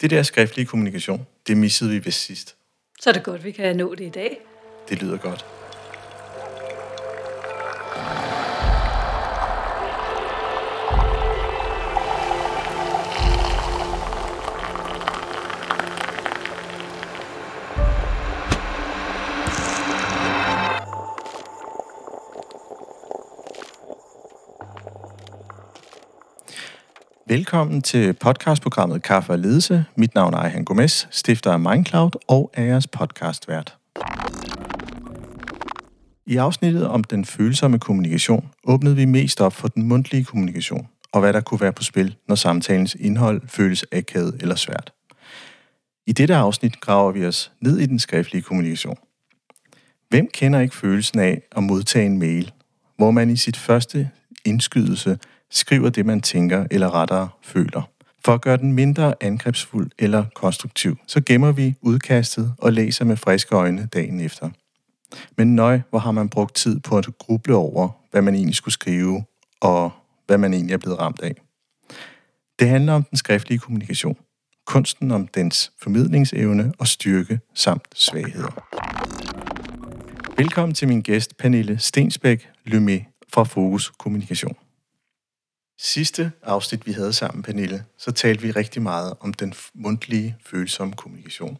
Det der skriftlige kommunikation, det missede vi ved sidst. Så er det godt, vi kan nå det i dag. Det lyder godt. Velkommen til podcastprogrammet Kaffe og Ledelse. Mit navn er Ejhan Gomes, stifter af Mindcloud og er jeres podcastvært. I afsnittet om den følsomme kommunikation åbnede vi mest op for den mundtlige kommunikation og hvad der kunne være på spil, når samtalens indhold føles akavet eller svært. I dette afsnit graver vi os ned i den skriftlige kommunikation. Hvem kender ikke følelsen af at modtage en mail, hvor man i sit første indskydelse skriver det, man tænker eller rettere føler. For at gøre den mindre angrebsfuld eller konstruktiv, så gemmer vi udkastet og læser med friske øjne dagen efter. Men nøj, hvor har man brugt tid på at gruble over, hvad man egentlig skulle skrive, og hvad man egentlig er blevet ramt af. Det handler om den skriftlige kommunikation, kunsten om dens formidlingsevne og styrke samt svagheder. Velkommen til min gæst, Pernille Stensbæk Lumé fra Fokus Kommunikation. Sidste afsnit, vi havde sammen, Pernille, så talte vi rigtig meget om den mundtlige, følsomme kommunikation.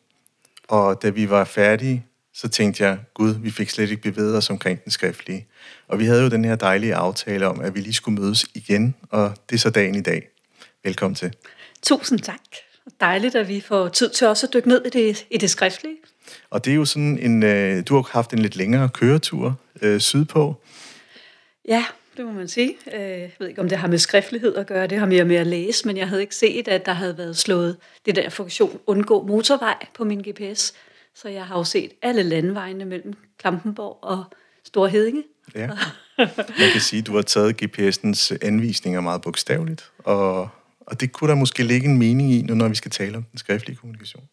Og da vi var færdige, så tænkte jeg, gud, vi fik slet ikke bevæget os omkring den skriftlige. Og vi havde jo den her dejlige aftale om, at vi lige skulle mødes igen, og det er så dagen i dag. Velkommen til. Tusind tak. Dejligt, at vi får tid til også at dykke ned i det, i det skriftlige. Og det er jo sådan en, øh, du har haft en lidt længere køretur øh, sydpå. Ja, det må man sige. Øh, jeg ved ikke, om det har med skriftlighed at gøre, det har mere med at læse, men jeg havde ikke set, at der havde været slået det der funktion undgå motorvej på min GPS. Så jeg har jo set alle landvejene mellem Klampenborg og Store Hedinge. Ja. Man kan sige, at du har taget GPS'ens anvisninger meget bogstaveligt, og, og det kunne der måske ligge en mening i, nu når vi skal tale om den skriftlige kommunikation.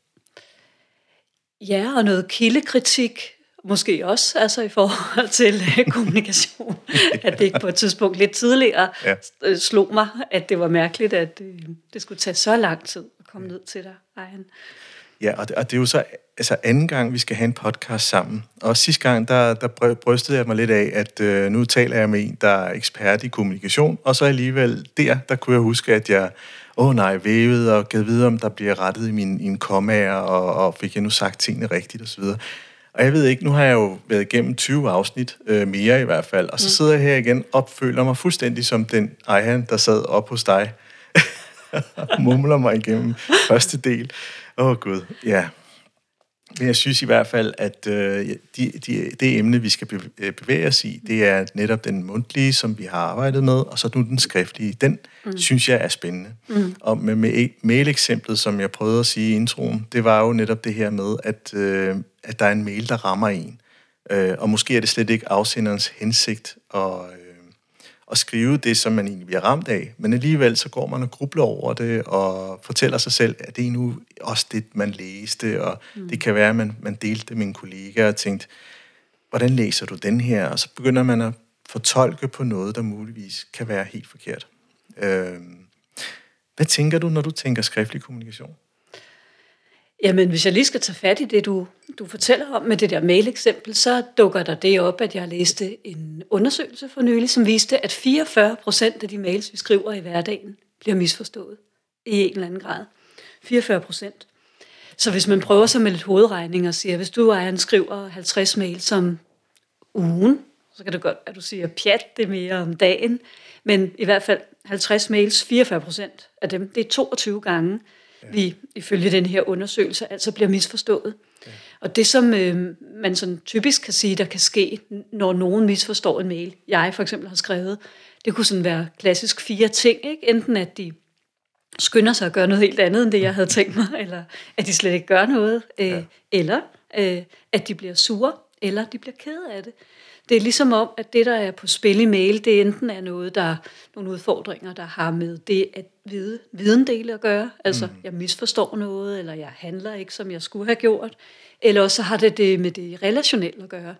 Ja, og noget kildekritik måske også, altså i forhold til øh, kommunikation, at det på et tidspunkt lidt tidligere ja. Øh, slog mig, at det var mærkeligt, at øh, det skulle tage så lang tid at komme ned til dig, Ejhan. Ja, og det, og det er jo så altså anden gang, vi skal have en podcast sammen. Og sidste gang, der, der brystede jeg mig lidt af, at øh, nu taler jeg med en, der er ekspert i kommunikation, og så alligevel der, der kunne jeg huske, at jeg, åh oh nej, vævede og gav videre, om der bliver rettet i min, i min kommaer, og, og fik jeg nu sagt tingene rigtigt osv. Og jeg ved ikke, nu har jeg jo været igennem 20 afsnit, øh, mere i hvert fald, og så mm. sidder jeg her igen og føler mig fuldstændig som den Ejhan, der sad op hos dig og mumler mig igennem første del. Åh oh, gud, ja. Men jeg synes i hvert fald, at øh, de, de, det emne, vi skal øh, bevæge os i, det er netop den mundtlige, som vi har arbejdet med, og så nu den skriftlige. Den mm. synes jeg er spændende. Mm. Og med, med mail-eksemplet, som jeg prøvede at sige i introen, det var jo netop det her med, at, øh, at der er en mail, der rammer en. Øh, og måske er det slet ikke afsenderens hensigt at, øh, at skrive det, som man egentlig bliver ramt af. Men alligevel så går man og grubler over det og fortæller sig selv, at det er nu også det, man læste. Og mm. det kan være, at man, man delte det med en kollega og tænkte, hvordan læser du den her? Og så begynder man at fortolke på noget, der muligvis kan være helt forkert. Øh, hvad tænker du, når du tænker skriftlig kommunikation? Jamen, hvis jeg lige skal tage fat i det, du, du fortæller om med det der mail-eksempel, så dukker der det op, at jeg læste en undersøgelse for nylig, som viste, at 44 procent af de mails, vi skriver i hverdagen, bliver misforstået i en eller anden grad. 44 procent. Så hvis man prøver sig med lidt hovedregning og siger, hvis du er en skriver 50 mails om ugen, så kan det godt, at du siger, pjat, det er mere om dagen, men i hvert fald 50 mails, 44 procent af dem, det er 22 gange vi ifølge den her undersøgelse altså bliver misforstået. Ja. Og det, som øh, man sådan typisk kan sige, der kan ske, når nogen misforstår en mail, jeg for eksempel har skrevet, det kunne sådan være klassisk fire ting. Ikke? Enten at de skynder sig at gøre noget helt andet, end det jeg havde tænkt mig, eller at de slet ikke gør noget, øh, ja. eller øh, at de bliver sure, eller de bliver kede af det. Det er ligesom om, at det, der er på spil i mail, det enten er noget, der er nogle udfordringer, der har med det at vide, videndele at gøre. Altså, mm. jeg misforstår noget, eller jeg handler ikke, som jeg skulle have gjort. Eller også har det det med det relationelle at gøre.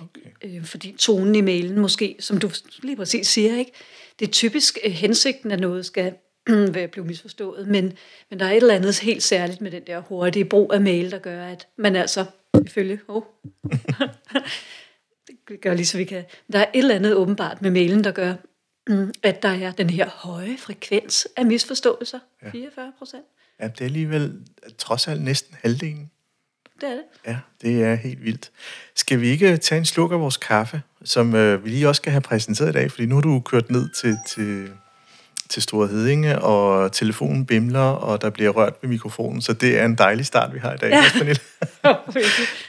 Okay. Øh, fordi tonen i mailen måske, som du lige præcis siger, ikke, det er typisk øh, hensigten, at noget skal at blive misforstået. Men, men der er et eller andet helt særligt med den der hurtige brug af mail, der gør, at man altså, ifølge, oh, det gør lige så vi kan, der er et eller andet åbenbart med mailen, der gør, mm, at der er den her høje frekvens af misforståelser, ja. 44 procent. Ja, det er alligevel trods alt næsten halvdelen. Det er det. Ja, det er helt vildt. Skal vi ikke tage en sluk af vores kaffe, som øh, vi lige også skal have præsenteret i dag, fordi nu har du kørt ned til, til, til Store Hedinge, og telefonen bimler, og der bliver rørt ved mikrofonen, så det er en dejlig start, vi har i dag, ja.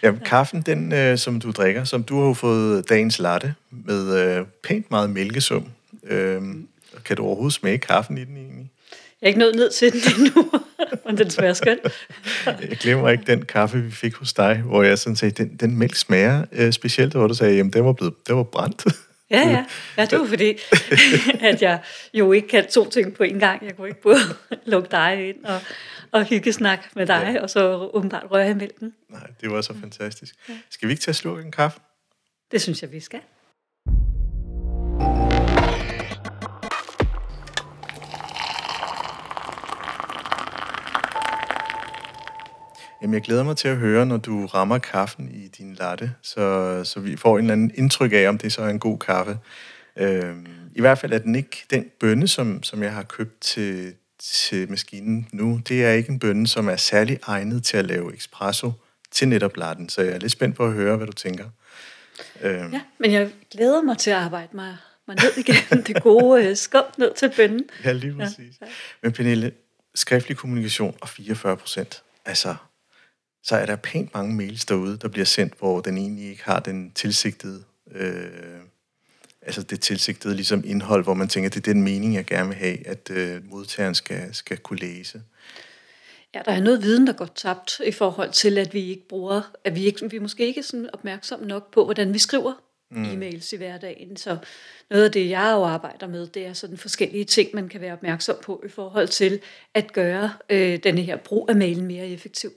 Jamen, kaffen, den, øh, som du drikker, som du har fået dagens latte med øh, pænt meget mælkesum. Øh, kan du overhovedet smage kaffen i den egentlig? Jeg er ikke nået ned til den endnu, men den smager skønt. jeg glemmer ikke den kaffe, vi fik hos dig, hvor jeg sådan sagde, den, den mælk smager øh, specielt, hvor du sagde, jamen den var, blevet, den var brændt. Ja, ja. Ja, det var fordi, at jeg jo ikke kan to ting på en gang. Jeg kunne ikke både lukke dig ind og, og hyggesnak med dig, ja. og så åbenbart røre i mælken. Nej, det var så fantastisk. Skal vi ikke tage sluk en kaffe? Det synes jeg, vi skal. Jamen, jeg glæder mig til at høre, når du rammer kaffen i din latte, så, så vi får en eller anden indtryk af, om det så er en god kaffe. Øh, I hvert fald er den ikke den bønne, som, som jeg har købt til, til maskinen nu. Det er ikke en bønne, som er særlig egnet til at lave espresso til netop latten, så jeg er lidt spændt på at høre, hvad du tænker. Øh. Ja, men jeg glæder mig til at arbejde mig, mig ned igennem det gode øh, skum ned til bønnen. Ja, lige præcis. Ja, ja. Men Pernille, skriftlig kommunikation og 44 procent, altså så er der pænt mange mails derude, der bliver sendt, hvor den egentlig ikke har den tilsigtede, øh, altså det tilsigtede ligesom indhold, hvor man tænker, det er den mening, jeg gerne vil have, at øh, modtageren skal, skal kunne læse. Ja, der er noget viden, der går tabt i forhold til, at vi ikke bruger, at vi, ikke, vi er måske ikke sådan opmærksom nok på, hvordan vi skriver mm. e-mails i hverdagen. Så noget af det, jeg jo arbejder med, det er sådan forskellige ting, man kan være opmærksom på i forhold til at gøre øh, denne her brug af mailen mere effektiv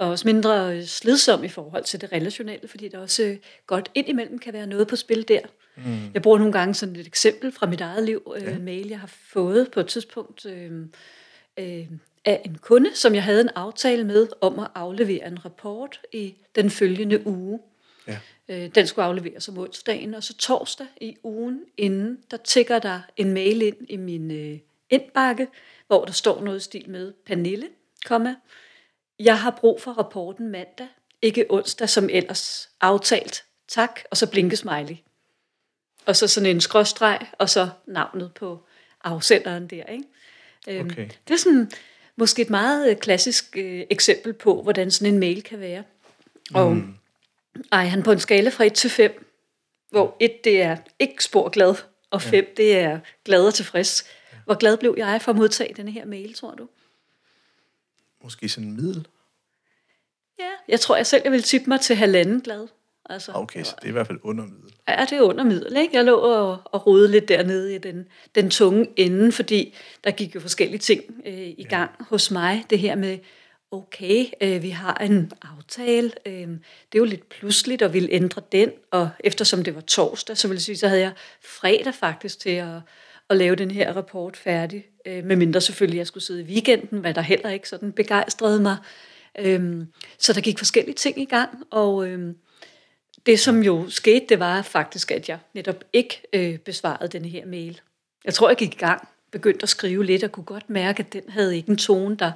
og også mindre slidsom i forhold til det relationelle, fordi der også øh, godt indimellem kan være noget på spil der. Mm. Jeg bruger nogle gange sådan et eksempel fra mit eget liv, øh, ja. mail jeg har fået på et tidspunkt øh, øh, af en kunde, som jeg havde en aftale med om at aflevere en rapport i den følgende uge. Ja. Øh, den skulle afleveres om onsdagen, og så torsdag i ugen inden, der tigger der en mail ind i min øh, indbakke, hvor der står noget stil med Pernille, komma, jeg har brug for rapporten mandag, ikke onsdag, som ellers aftalt. Tak, og så blinke smiley. Og så sådan en skråstreg, og så navnet på afsenderen der. Ikke? Øhm, okay. Det er sådan måske et meget øh, klassisk øh, eksempel på, hvordan sådan en mail kan være. Og mm. ej, han på en skala fra 1 til 5, hvor 1 det er ikke spor glad, og 5 ja. det er glad og tilfreds. Hvor glad blev jeg for at modtage denne her mail, tror du? Måske sådan en middel? Ja, jeg tror jeg selv, jeg vil tippe mig til halvanden glad. Altså, okay, så det er i hvert fald under middel. Ja, det er under middel. Ikke? Jeg lå og, og rode lidt dernede i den, den tunge ende, fordi der gik jo forskellige ting øh, i gang ja. hos mig. Det her med, okay, øh, vi har en aftale. Øh, det er jo lidt pludseligt at ville ændre den, og eftersom det var torsdag, så vil jeg sige, så havde jeg fredag faktisk til at, at lave den her rapport færdig. Øh, medmindre selvfølgelig, jeg skulle sidde i weekenden, hvad der heller ikke sådan begejstrede mig. Øhm, så der gik forskellige ting i gang, og øhm, det som jo skete, det var faktisk, at jeg netop ikke øh, besvarede den her mail. Jeg tror, jeg gik i gang, begyndte at skrive lidt, og kunne godt mærke, at den havde ikke en tone, der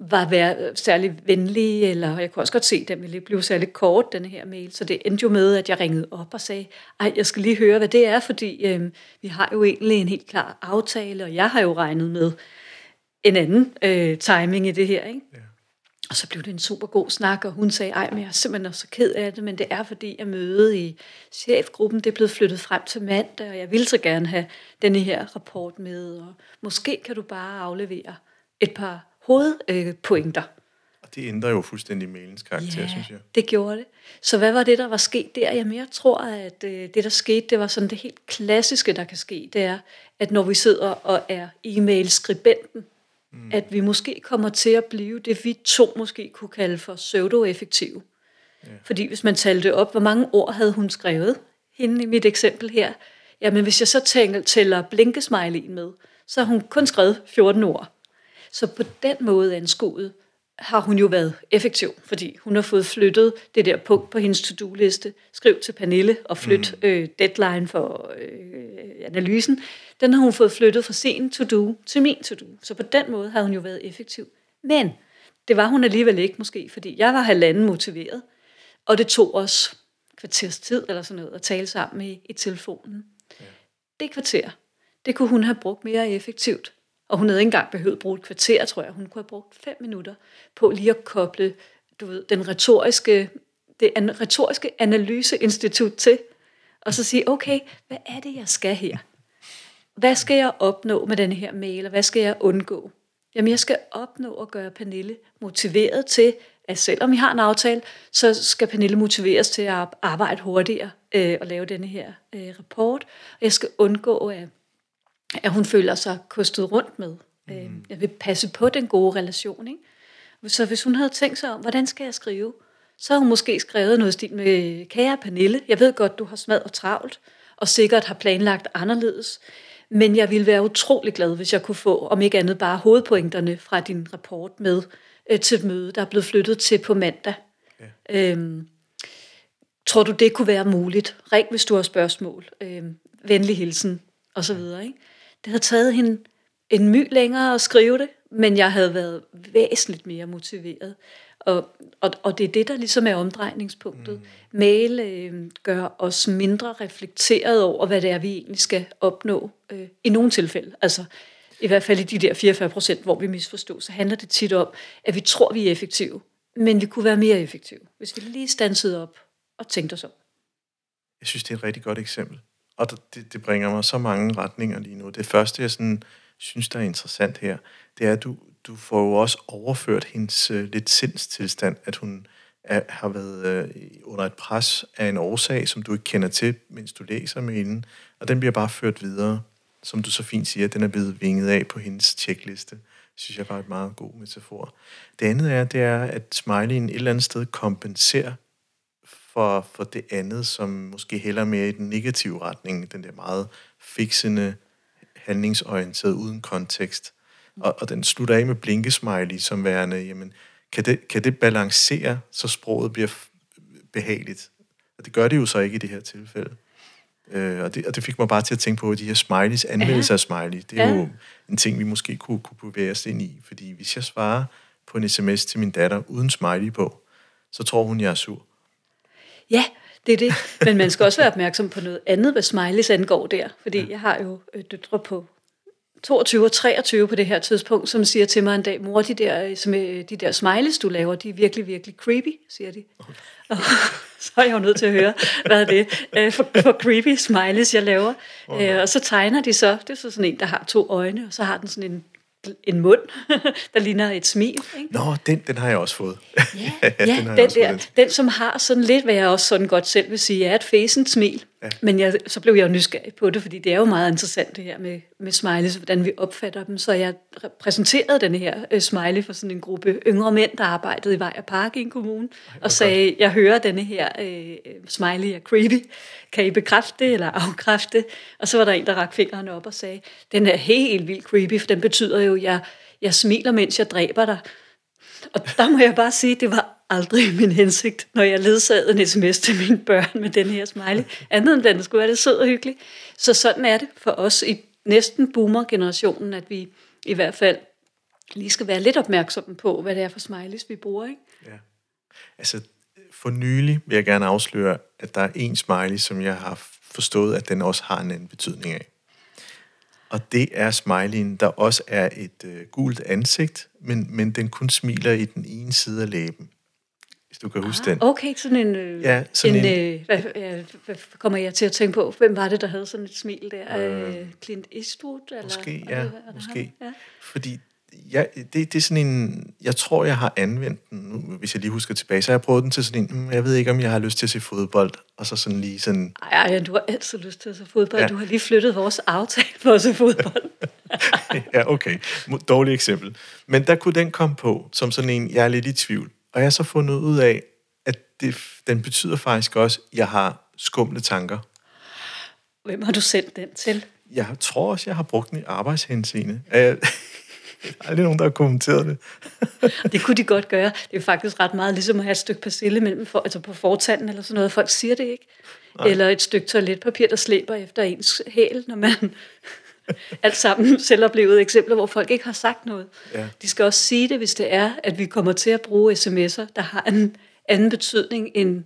var vær, særlig venlig, eller jeg kunne også godt se, at den ville blive særlig kort, den her mail. Så det endte jo med, at jeg ringede op og sagde, ej, jeg skal lige høre, hvad det er, fordi øh, vi har jo egentlig en helt klar aftale, og jeg har jo regnet med en anden øh, timing i det her. Ikke? Ja. Og så blev det en super god snak, og hun sagde, ej, men jeg er simpelthen så ked af det, men det er fordi, jeg møde i chefgruppen, det er blevet flyttet frem til mandag, og jeg vil så gerne have denne her rapport med, og måske kan du bare aflevere et par hovedpointer. Og det ændrer jo fuldstændig mailens karakter, ja, synes jeg. det gjorde det. Så hvad var det, der var sket der? Jamen, jeg tror, at øh, det, der skete, det var sådan det helt klassiske, der kan ske. Det er, at når vi sidder og er e-mail-skribenten, mm. at vi måske kommer til at blive det, vi to måske kunne kalde for pseudo-effektive. Ja. Fordi hvis man talte op, hvor mange ord havde hun skrevet, hende i mit eksempel her, jamen hvis jeg så tænker, tæller blinkesmileyen med, så har hun kun skrevet 14 ord. Så på den måde anskuet har hun jo været effektiv, fordi hun har fået flyttet det der punkt på hendes to-do-liste, skriv til Pernille og flyt mm. øh, deadline for øh, analysen, den har hun fået flyttet fra sin to-do til min to-do. Så på den måde har hun jo været effektiv. Men det var hun alligevel ikke måske, fordi jeg var halvanden motiveret, og det tog os kvarters tid eller sådan noget at tale sammen i, i telefonen. Ja. Det kvarter, det kunne hun have brugt mere effektivt. Og hun havde ikke engang behøvet at bruge et kvarter, tror jeg. Hun kunne have brugt fem minutter på lige at koble du ved, den retoriske, det an, retoriske analyseinstitut til, og så sige, okay, hvad er det, jeg skal her? Hvad skal jeg opnå med den her mail, og hvad skal jeg undgå? Jamen, jeg skal opnå at gøre Pernille motiveret til, at selvom vi har en aftale, så skal Pernille motiveres til at arbejde hurtigere øh, og lave denne her øh, rapport. Og jeg skal undgå, at, at hun føler sig kostet rundt med. Øh, mm. Jeg vil passe på den gode relation. Ikke? Så hvis hun havde tænkt sig om, hvordan skal jeg skrive, så har hun måske skrevet noget stil med, kære Pernille, jeg ved godt, du har smadret travlt, og sikkert har planlagt anderledes, men jeg ville være utrolig glad, hvis jeg kunne få, om ikke andet, bare hovedpointerne fra din rapport med øh, til møde, der er blevet flyttet til på mandag. Ja. Øhm, tror du, det kunne være muligt? Ring, hvis du har spørgsmål. Øhm, venlig hilsen, og så videre. Ikke? Det havde taget hende en my længere at skrive det, men jeg havde været væsentligt mere motiveret. Og, og, og det er det, der ligesom er omdrejningspunktet. Mm. Mail øh, gør os mindre reflekteret over, hvad det er, vi egentlig skal opnå øh, i nogle tilfælde. Altså i hvert fald i de der 44 procent, hvor vi misforstår, så handler det tit om, at vi tror, vi er effektive, men vi kunne være mere effektive, hvis vi lige stansede op og tænkte os om. Jeg synes, det er et rigtig godt eksempel. Og det, det bringer mig så mange retninger lige nu. Det første, jeg sådan, synes, der er interessant her, det er, at du, du får jo også overført hendes øh, lidt sindstilstand, at hun er, har været øh, under et pres af en årsag, som du ikke kender til, mens du læser med hende, og den bliver bare ført videre som du så fint siger, den er blevet vinget af på hendes tjekliste. synes jeg var et meget god metafor. Det andet er, det er, at smileyen et eller andet sted kompenserer for, for det andet, som måske heller mere i den negative retning, den der meget fiksende, handlingsorienteret uden kontekst. Og, og den slutter af med blinkesmiley som værende, jamen, kan det, kan det balancere, så sproget bliver behageligt? Og det gør det jo så ikke i det her tilfælde. Øh, og, det, og det fik mig bare til at tænke på, at de her smileys, anmeldelse af smiley, det er ja. jo en ting, vi måske kunne, kunne bevæge os ind i. Fordi hvis jeg svarer på en sms til min datter uden smiley på, så tror hun, jeg er sur. Ja, det er det. Men man skal også være opmærksom på noget andet, hvad smileys angår der. Fordi ja. jeg har jo øh, døtre på 22 og 23 på det her tidspunkt, som siger til mig en dag, mor, de der, som, de der smileys, du laver, de er virkelig, virkelig creepy, siger de. Okay. Og så er jeg jo nødt til at høre, hvad er det øh, for, for creepy smileys, jeg laver. Okay. Øh, og så tegner de så, det er så sådan en, der har to øjne, og så har den sådan en en mund, der ligner et smil. Ikke? Nå, den, den har jeg også fået. Ja, ja den, den, der, den, som har sådan lidt, hvad jeg også sådan godt selv vil sige, er et fæsent smil. Ja. Men jeg, så blev jeg jo nysgerrig på det, fordi det er jo meget interessant det her med, med smileys, hvordan vi opfatter dem. Så jeg præsenterede den her uh, smiley for sådan en gruppe yngre mænd, der arbejdede i Vej Park i en kommune, Ej, og sagde, godt. jeg hører denne her uh, smiley er creepy. Kan I bekræfte det eller afkræfte? Og så var der en, der rak fingrene op og sagde, den er helt vildt creepy, for den betyder jo, at jeg, jeg smiler, mens jeg dræber dig. Og der må jeg bare sige, det var aldrig min hensigt, når jeg ledsagede en sms til mine børn med den her smiley. Andet end den skulle være det sød og hyggelig. Så sådan er det for os i næsten boomer-generationen, at vi i hvert fald lige skal være lidt opmærksomme på, hvad det er for smileys, vi bruger. Ikke? Ja. Altså, for nylig vil jeg gerne afsløre, at der er en smiley, som jeg har forstået, at den også har en anden betydning af. Og det er smileyen, der også er et øh, gult ansigt, men, men den kun smiler i den ene side af læben hvis du kan huske ah, den. Okay, sådan en... Øh, ja, sådan en, en øh, hvad, ja, hvad kommer jeg til at tænke på? Hvem var det, der havde sådan et smil der? Øh, øh Clint Eastwood? Eller, måske, ja, det, måske. Ja. Fordi ja, det, det er sådan en... Jeg tror, jeg har anvendt den, nu, hvis jeg lige husker tilbage, så har jeg prøvet den til sådan en... Mm, jeg ved ikke, om jeg har lyst til at se fodbold, og så sådan lige sådan... Ej, ja, du har altid lyst til at se fodbold. Ja. Du har lige flyttet vores aftale for at se fodbold. ja, okay. Dårligt eksempel. Men der kunne den komme på, som sådan en, jeg er lidt i tvivl og jeg har så fundet ud af, at det, den betyder faktisk også, at jeg har skumle tanker. Hvem har du sendt den til? Jeg tror også, jeg har brugt den i arbejdshenseende. Jeg, der er aldrig nogen, der har kommenteret det. det kunne de godt gøre. Det er faktisk ret meget ligesom at have et stykke persille mellem for, altså på fortanden eller sådan noget. Folk siger det ikke. Nej. Eller et stykke toiletpapir, der slæber efter ens hæl, når man... Alt sammen selvoplevede eksempler, hvor folk ikke har sagt noget. Ja. De skal også sige det, hvis det er, at vi kommer til at bruge sms'er, der har en anden betydning end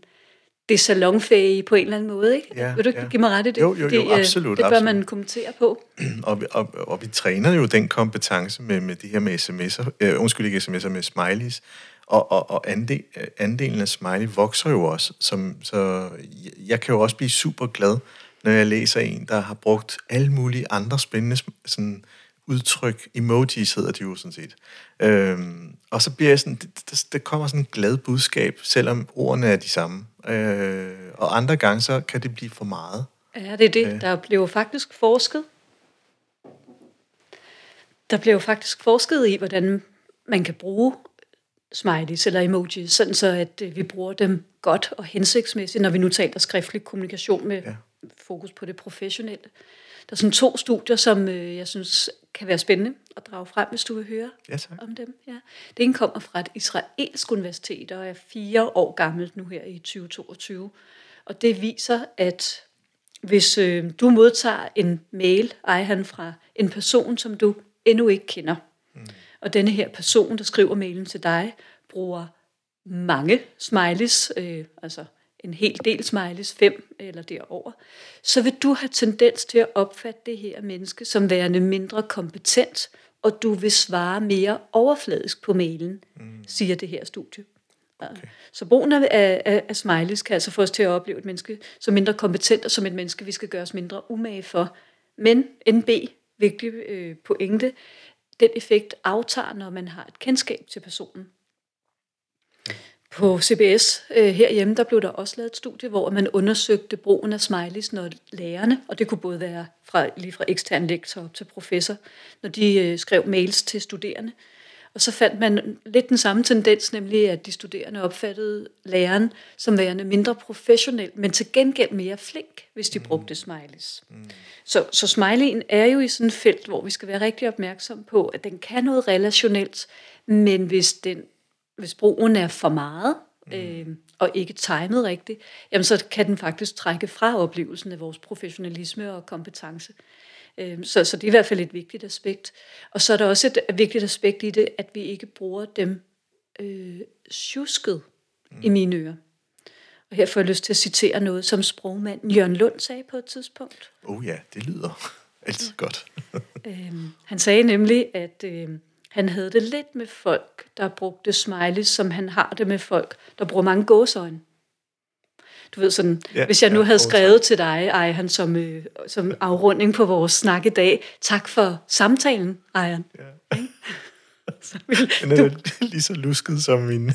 det salonfæge på en eller anden måde, ikke? Ja, Vil du ikke ja. give mig ret i det? Jo, jo, jo, det, øh, absolut, Det bør absolut. man kommentere på. Og vi, og, og vi træner jo den kompetence med, med det her med sms'er, øh, undskyld ikke sms'er, med smileys, og, og, og andel, andelen af smiley vokser jo også, som, så jeg kan jo også blive super glad, når jeg læser en, der har brugt alle mulige andre spændende sådan, udtryk, emojis hedder de jo sådan set. Øhm, og så bliver jeg sådan, det, det, kommer sådan en glad budskab, selvom ordene er de samme. Øh, og andre gange, så kan det blive for meget. Ja, det er det. Der blev faktisk forsket. Der blev faktisk forsket i, hvordan man kan bruge smileys eller emojis, sådan så at øh, vi bruger dem godt og hensigtsmæssigt, når vi nu taler skriftlig kommunikation med ja. Fokus på det professionelle. Der er sådan to studier, som øh, jeg synes kan være spændende at drage frem, hvis du vil høre Ja, tak. om dem. Ja. Det ene kommer fra et israelsk universitet og er fire år gammelt nu her i 2022. Og det viser, at hvis øh, du modtager en mail, ej han fra en person, som du endnu ikke kender, mm. og denne her person, der skriver mailen til dig, bruger mange smileys, øh, altså en hel del smileys, fem eller derover, så vil du have tendens til at opfatte det her menneske som værende mindre kompetent, og du vil svare mere overfladisk på mailen, mm. siger det her studie. Okay. Så brugen af, af, af smileys kan altså få os til at opleve et menneske som mindre kompetent, og som et menneske, vi skal gøre os mindre umage for. Men NB, vigtig øh, pointe, den effekt aftager, når man har et kendskab til personen. På CBS øh, herhjemme, der blev der også lavet et studie, hvor man undersøgte brugen af smileys, når lærerne, og det kunne både være fra, lige fra ekstern lektor op til professor, når de øh, skrev mails til studerende. Og så fandt man lidt den samme tendens, nemlig at de studerende opfattede læreren som værende mindre professionel, men til gengæld mere flink, hvis de brugte smileys. Mm. Så, så smileyen er jo i sådan et felt, hvor vi skal være rigtig opmærksom på, at den kan noget relationelt, men hvis den hvis brugen er for meget, øh, og ikke timet rigtigt, jamen så kan den faktisk trække fra oplevelsen af vores professionalisme og kompetence. Øh, så, så det er i hvert fald et vigtigt aspekt. Og så er der også et vigtigt aspekt i det, at vi ikke bruger dem øh, tjusket mm. i mine ører. Og her får jeg lyst til at citere noget, som sprogmanden Jørgen Lund sagde på et tidspunkt. Oh ja, det lyder altid godt. øhm, han sagde nemlig, at øh, han havde det lidt med folk, der brugte smileys, som han har det med folk, der bruger mange gåsøjne. Du ved sådan, ja, hvis jeg nu ja, havde skrevet til dig, Ejan, som, øh, som afrunding på vores snak i dag, tak for samtalen, Ejan. Ja. Så vil Den er du, lige så lusket som min...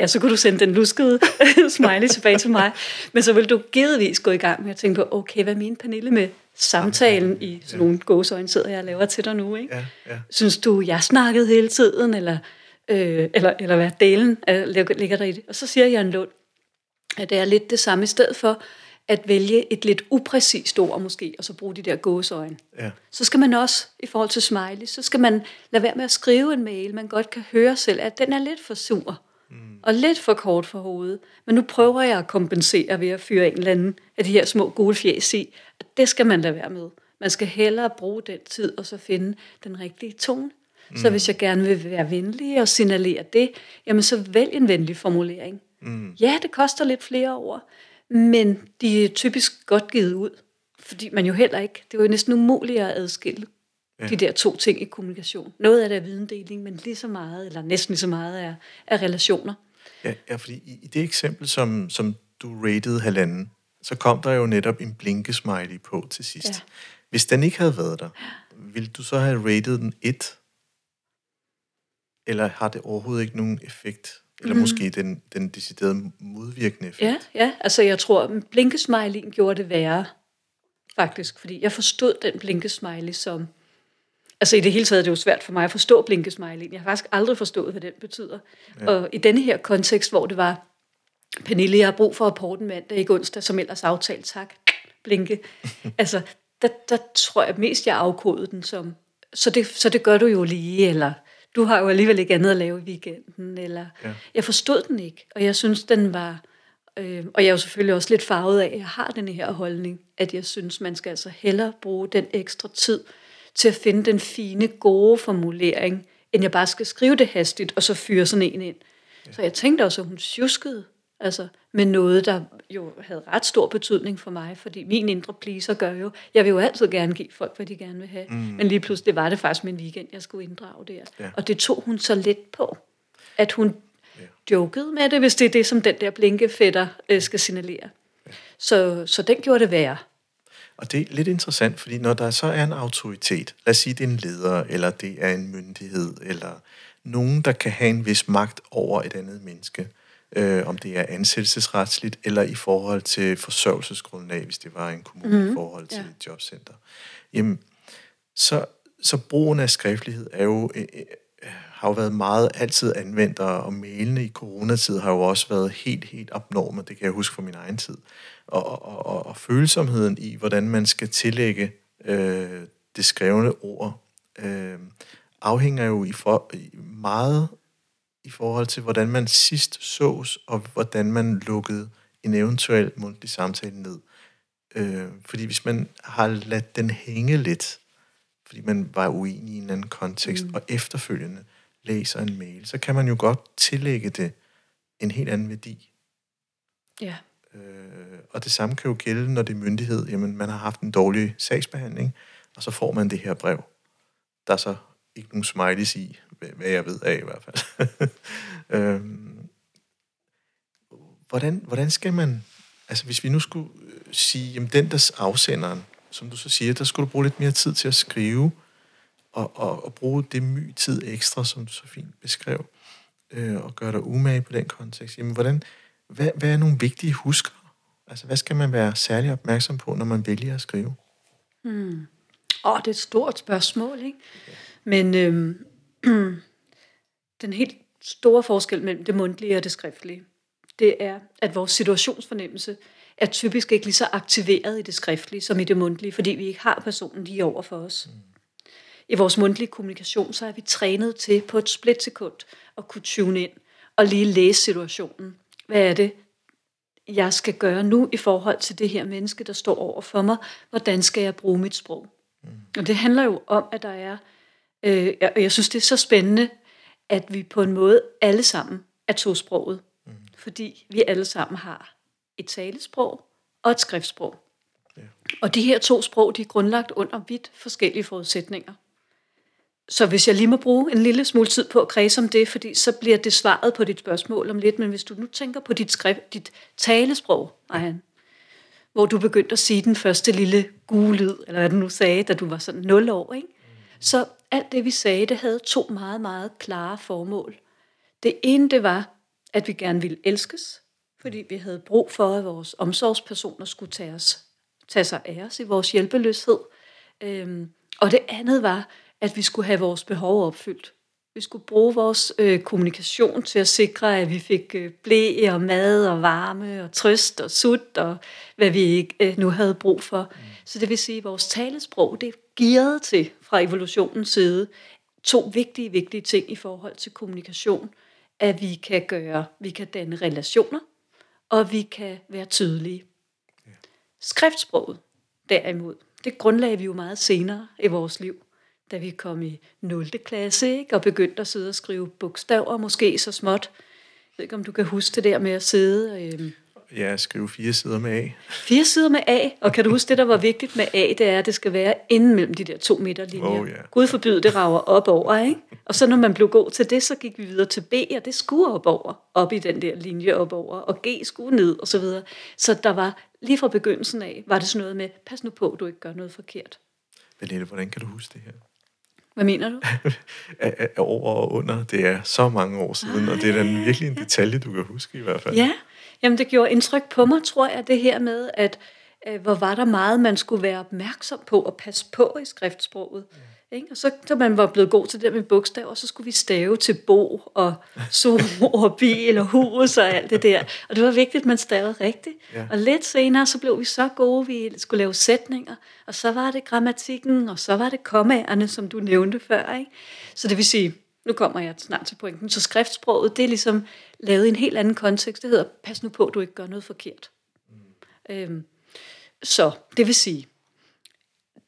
ja, så kunne du sende den luskede smiley tilbage til mig. Men så vil du givetvis gå i gang med at tænke på, okay, hvad mener Pernille med samtalen i sådan nogle gåsøjne, sidder jeg og laver til dig nu, ikke? Ja, ja. Synes du, jeg snakkede hele tiden, eller, øh, eller, eller hvad delen øh, ligger ligger der i det? Og så siger Jørgen Lund, at det er lidt det samme, i stedet for at vælge et lidt upræcist ord måske, og så bruge de der gåseøjne. Ja. Så skal man også, i forhold til smiley, så skal man lade være med at skrive en mail, man godt kan høre selv, at den er lidt for sur, mm. og lidt for kort for hovedet. Men nu prøver jeg at kompensere ved at fyre en eller anden af de her små gule fjes i. Og det skal man lade være med. Man skal hellere bruge den tid, og så finde den rigtige tone. Mm. Så hvis jeg gerne vil være venlig og signalere det, jamen så vælg en venlig formulering. Mm. Ja, det koster lidt flere ord, men de er typisk godt givet ud. Fordi man jo heller ikke, det er jo næsten umuligt at adskille ja. de der to ting i kommunikation. Noget af det er videndeling, men lige så meget, eller næsten lige så meget, er, er relationer. Ja, ja fordi i, det eksempel, som, som du rated halvanden, så kom der jo netop en blinkesmiley på til sidst. Ja. Hvis den ikke havde været der, ville du så have rated den 1? Eller har det overhovedet ikke nogen effekt? Eller mm. måske den, den deciderede modvirkende effekt? Ja, ja, altså jeg tror, blinkesmileyen gjorde det værre, faktisk. Fordi jeg forstod den blinkesmiley som... Altså i det hele taget er det jo svært for mig at forstå blinkesmileyen. Jeg har faktisk aldrig forstået, hvad den betyder. Ja. Og i denne her kontekst, hvor det var, Pernille, jeg har brug for rapporten mandag, ikke onsdag, som ellers aftalt, tak, blinke. altså, der, der tror jeg mest, jeg afkodede den som, så det, så det gør du jo lige, eller du har jo alligevel ikke andet at lave i weekenden, eller ja. jeg forstod den ikke, og jeg synes, den var, øh, og jeg er jo selvfølgelig også lidt farvet af, at jeg har den her holdning, at jeg synes, man skal altså hellere bruge den ekstra tid til at finde den fine, gode formulering, end jeg bare skal skrive det hastigt, og så fyre sådan en ind. Ja. Så jeg tænkte også, at hun tjuskede altså, med noget, der jo havde ret stor betydning for mig, fordi min indre pleaser gør jo, jeg vil jo altid gerne give folk, hvad de gerne vil have, mm. men lige pludselig var det faktisk min weekend, jeg skulle inddrage der. Ja. Og det tog hun så lidt på, at hun ja. jokede med det, hvis det er det, som den der blinkefætter øh, skal signalere. Ja. Så, så den gjorde det værre. Og det er lidt interessant, fordi når der så er en autoritet, lad os sige, det er en leder, eller det er en myndighed, eller nogen, der kan have en vis magt over et andet menneske, øh, om det er ansættelsesretsligt, eller i forhold til forsørgelsesgrundlag, hvis det var en kommune mm. i forhold til ja. et jobcenter, jamen, så, så brugen af skriftlighed er jo, øh, øh, har jo været meget altid anvendt, og mailene i coronatid har jo også været helt, helt abnorme, det kan jeg huske fra min egen tid. Og, og, og, og følsomheden i, hvordan man skal tillægge øh, det skrevne ord, øh, afhænger jo i for, meget i forhold til, hvordan man sidst sås, og hvordan man lukkede en eventuel mundtlig samtale ned. Øh, fordi hvis man har ladt den hænge lidt, fordi man var uenig i en anden kontekst, mm. og efterfølgende læser en mail, så kan man jo godt tillægge det en helt anden værdi. Ja. Øh, og det samme kan jo gælde, når det er myndighed. Jamen, man har haft en dårlig sagsbehandling, og så får man det her brev. Der er så ikke nogen smileys i, hvad jeg ved af i hvert fald. øhm, hvordan, hvordan skal man, altså hvis vi nu skulle øh, sige, jamen den der afsenderen, som du så siger, der skulle du bruge lidt mere tid til at skrive, og, og, og bruge det my tid ekstra, som du så fint beskrev, øh, og gøre dig umage på den kontekst. Jamen hvordan, hvad, hvad er nogle vigtige husker? Altså hvad skal man være særlig opmærksom på, når man vælger at skrive? Hmm. Åh, oh, det er et stort spørgsmål, ikke? Men øhm, den helt store forskel mellem det mundtlige og det skriftlige, det er, at vores situationsfornemmelse er typisk ikke lige så aktiveret i det skriftlige som i det mundtlige, fordi vi ikke har personen lige over for os. I vores mundtlige kommunikation, så er vi trænet til på et splitsekund at kunne tune ind og lige læse situationen. Hvad er det, jeg skal gøre nu i forhold til det her menneske, der står over for mig? Hvordan skal jeg bruge mit sprog? Mm. Og det handler jo om, at der er Øh, jeg, jeg synes, det er så spændende, at vi på en måde alle sammen er tosproget. Mm. Fordi vi alle sammen har et talesprog og et skriftsprog. Ja. Og de her to sprog, de er grundlagt under vidt forskellige forudsætninger. Så hvis jeg lige må bruge en lille smule tid på at kredse om det, fordi så bliver det svaret på dit spørgsmål om lidt, men hvis du nu tænker på dit, skrift, dit talesprog, Ejan, hvor du begyndte at sige den første lille gule lyd, eller hvad du nu sagde, da du var sådan 0 år, ikke? Så alt det, vi sagde, det havde to meget, meget klare formål. Det ene, det var, at vi gerne ville elskes, fordi vi havde brug for, at vores omsorgspersoner skulle tage, os, tage sig af os i vores hjælpeløshed. Øhm, og det andet var, at vi skulle have vores behov opfyldt. Vi skulle bruge vores øh, kommunikation til at sikre, at vi fik øh, blæ og mad og varme og trøst og sut og hvad vi ikke øh, nu havde brug for. Mm. Så det vil sige, at vores talesprog, det er gearet til fra evolutionens side to vigtige, vigtige ting i forhold til kommunikation. At vi kan gøre, vi kan danne relationer, og vi kan være tydelige. Skriftsproget, derimod, det grundlagde vi jo meget senere i vores liv da vi kom i 0. klasse, ikke? og begyndte at sidde og skrive bogstaver, måske så småt. Jeg ved ikke, om du kan huske det der med at sidde... Øh, Ja, skrive fire sider med A. Fire sider med A, og kan du huske, det der var vigtigt med A, det er, at det skal være inden mellem de der to midterlinjer. Oh, yeah. Gud forbyde, det rager op over, ikke? Og så når man blev god til det, så gik vi videre til B, og det skulle op over, op i den der linje op over, og G skulle ned, og så videre. Så der var, lige fra begyndelsen af, var det sådan noget med, pas nu på, du ikke gør noget forkert. Benette, hvordan kan du huske det her? Hvad mener du? over og under. Det er så mange år siden, Ej. og det er da virkelig en detalje, du kan huske i hvert fald. Ja, jamen det gjorde indtryk på mig, tror jeg, det her med, at øh, hvor var der meget, man skulle være opmærksom på og passe på i skriftsproget. Ikke? Og så, så man var blevet god til det med bogstaver, så skulle vi stave til bo og so og bil og hus og alt det der. Og det var vigtigt, at man stavede rigtigt. Ja. Og lidt senere, så blev vi så gode, vi skulle lave sætninger, og så var det grammatikken, og så var det kommaerne, som du nævnte før. Ikke? Så det vil sige, nu kommer jeg snart til pointen, så skriftsproget, det er ligesom lavet i en helt anden kontekst. Det hedder, pas nu på, at du ikke gør noget forkert. Mm. Øhm, så det vil sige,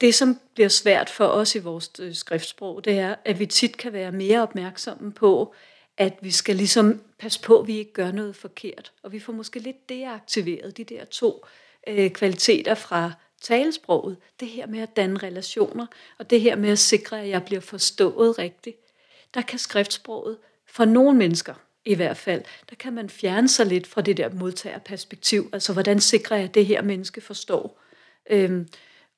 det, som bliver svært for os i vores øh, skriftsprog, det er, at vi tit kan være mere opmærksomme på, at vi skal ligesom passe på, at vi ikke gør noget forkert. Og vi får måske lidt deaktiveret de der to øh, kvaliteter fra talesproget. Det her med at danne relationer, og det her med at sikre, at jeg bliver forstået rigtigt. Der kan skriftsproget, for nogle mennesker i hvert fald, der kan man fjerne sig lidt fra det der modtagerperspektiv. Altså, hvordan sikrer jeg, at det her menneske forstår? Øhm,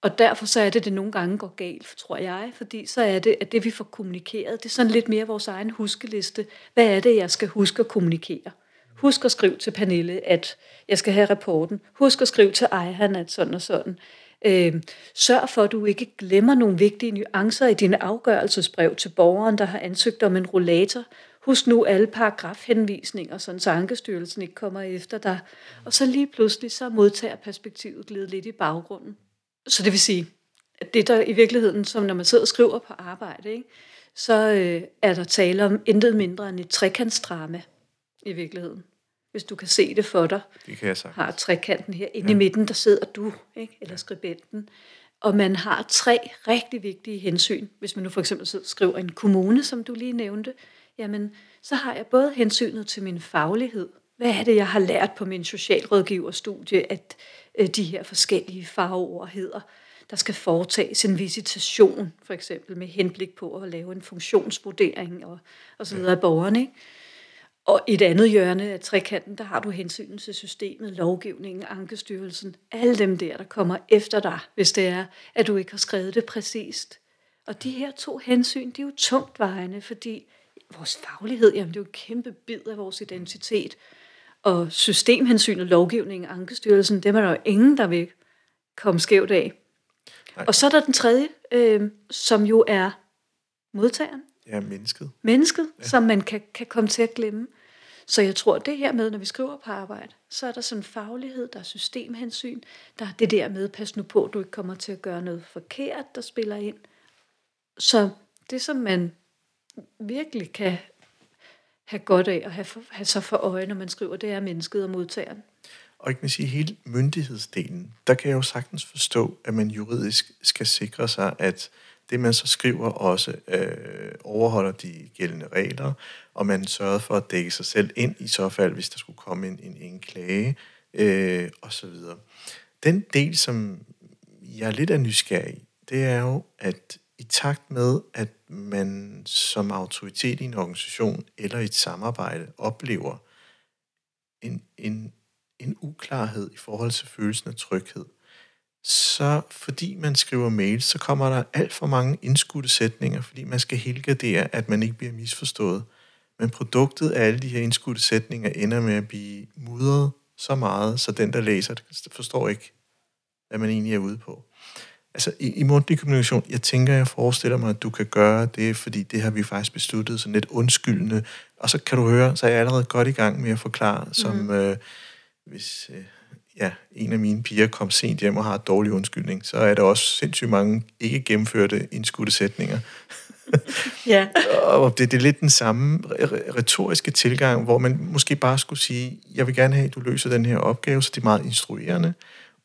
og derfor så er det, det nogle gange går galt, tror jeg, fordi så er det, at det vi får kommunikeret, det er sådan lidt mere vores egen huskeliste. Hvad er det, jeg skal huske at kommunikere? Husk at skrive til Pernille, at jeg skal have rapporten. Husk at skrive til Ejhan, at sådan og sådan. Øh, sørg for, at du ikke glemmer nogle vigtige nuancer i dine afgørelsesbrev til borgeren, der har ansøgt om en rollator. Husk nu alle paragrafhenvisninger, sådan så Ankestyrelsen ikke kommer efter dig. Og så lige pludselig, så modtager perspektivet glidet lidt i baggrunden. Så det vil sige, at det der i virkeligheden, som når man sidder og skriver på arbejde, ikke, så øh, er der tale om intet mindre end et trekantsdrama i virkeligheden. Hvis du kan se det for dig. Det kan jeg sagt. Har trekanten her inde ja. i midten, der sidder du, ikke? eller skribenten. Og man har tre rigtig vigtige hensyn. Hvis man nu for eksempel sidder og skriver en kommune, som du lige nævnte, jamen så har jeg både hensynet til min faglighed. Hvad er det, jeg har lært på min socialrådgiverstudie, at øh, de her forskellige farveord hedder. Der skal foretages en visitation, for eksempel med henblik på at lave en funktionsvurdering og, og så videre af borgerne. Ikke? Og i et andet hjørne af trekanten, der har du hensyn til systemet, lovgivningen, ankestyrelsen, alle dem der, der kommer efter dig, hvis det er, at du ikke har skrevet det præcist. Og de her to hensyn, de er jo tungt vejende, fordi vores faglighed, jamen det er jo en kæmpe bid af vores identitet. Og systemhensyn og lovgivning, Ankestyrelsen, dem er der jo ingen, der vil komme skævt af. Nej. Og så er der den tredje, øh, som jo er modtageren. Ja, mennesket. Mennesket, ja. som man kan, kan komme til at glemme. Så jeg tror, det her med, når vi skriver på arbejde, så er der sådan faglighed, der er systemhensyn, der er det der med, pas nu på, at du ikke kommer til at gøre noget forkert, der spiller ind. Så det, som man virkelig kan have godt af at have, for, have så for øje, når man skriver, det er mennesket og modtageren. Og ikke man sige, hele myndighedsdelen, der kan jeg jo sagtens forstå, at man juridisk skal sikre sig, at det, man så skriver, også øh, overholder de gældende regler, og man sørger for at dække sig selv ind i så fald, hvis der skulle komme en, en, en klage, øh, osv. Den del, som jeg er lidt er nysgerrig i, det er jo, at i takt med, at man som autoritet i en organisation eller i et samarbejde oplever en, en, en uklarhed i forhold til følelsen af tryghed, så fordi man skriver mail, så kommer der alt for mange indskudte sætninger, fordi man skal helgardere, at man ikke bliver misforstået. Men produktet af alle de her indskudte sætninger ender med at blive mudret så meget, så den, der læser det, forstår ikke, hvad man egentlig er ude på. Altså i, i mundtlig kommunikation, jeg tænker, jeg forestiller mig, at du kan gøre det, fordi det har vi faktisk besluttet sådan lidt undskyldende. Og så kan du høre, så er jeg allerede godt i gang med at forklare, som mm. øh, hvis øh, ja, en af mine piger kom sent hjem og har et dårlig undskyldning, så er der også sindssygt mange ikke gennemførte indskudte sætninger. ja. og det, det er lidt den samme retoriske tilgang, hvor man måske bare skulle sige, jeg vil gerne have, at du løser den her opgave, så det er meget instruerende,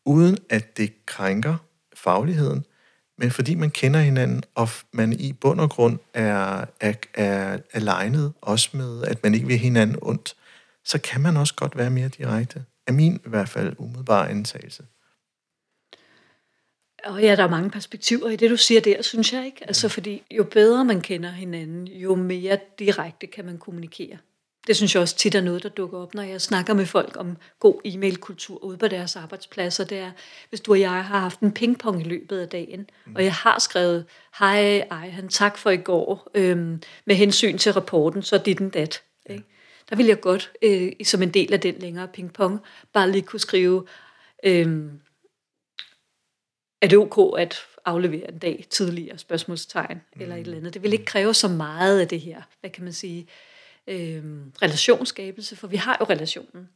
uden at det krænker fagligheden, men fordi man kender hinanden, og man i bund og grund er, er, er alignet, også med, at man ikke vil hinanden ondt, så kan man også godt være mere direkte. Er min i hvert fald umiddelbare antagelse. Og ja, der er mange perspektiver i det, du siger der, synes jeg ikke. Altså, fordi jo bedre man kender hinanden, jo mere direkte kan man kommunikere. Det synes jeg også tit er noget, der dukker op, når jeg snakker med folk om god e-mailkultur ude på deres arbejdspladser. Det er, hvis du og jeg har haft en pingpong i løbet af dagen, mm. og jeg har skrevet, hej, ej, han tak for i går, øhm, med hensyn til rapporten, så dit den dat. Ja. Ikke? Der vil jeg godt, øh, som en del af den længere pingpong, bare lige kunne skrive, øhm, er det ok at aflevere en dag tidligere, spørgsmålstegn, mm. eller et eller andet. Det vil ikke kræve så meget af det her, hvad kan man sige, øh, relationsskabelse, for vi har jo relationen.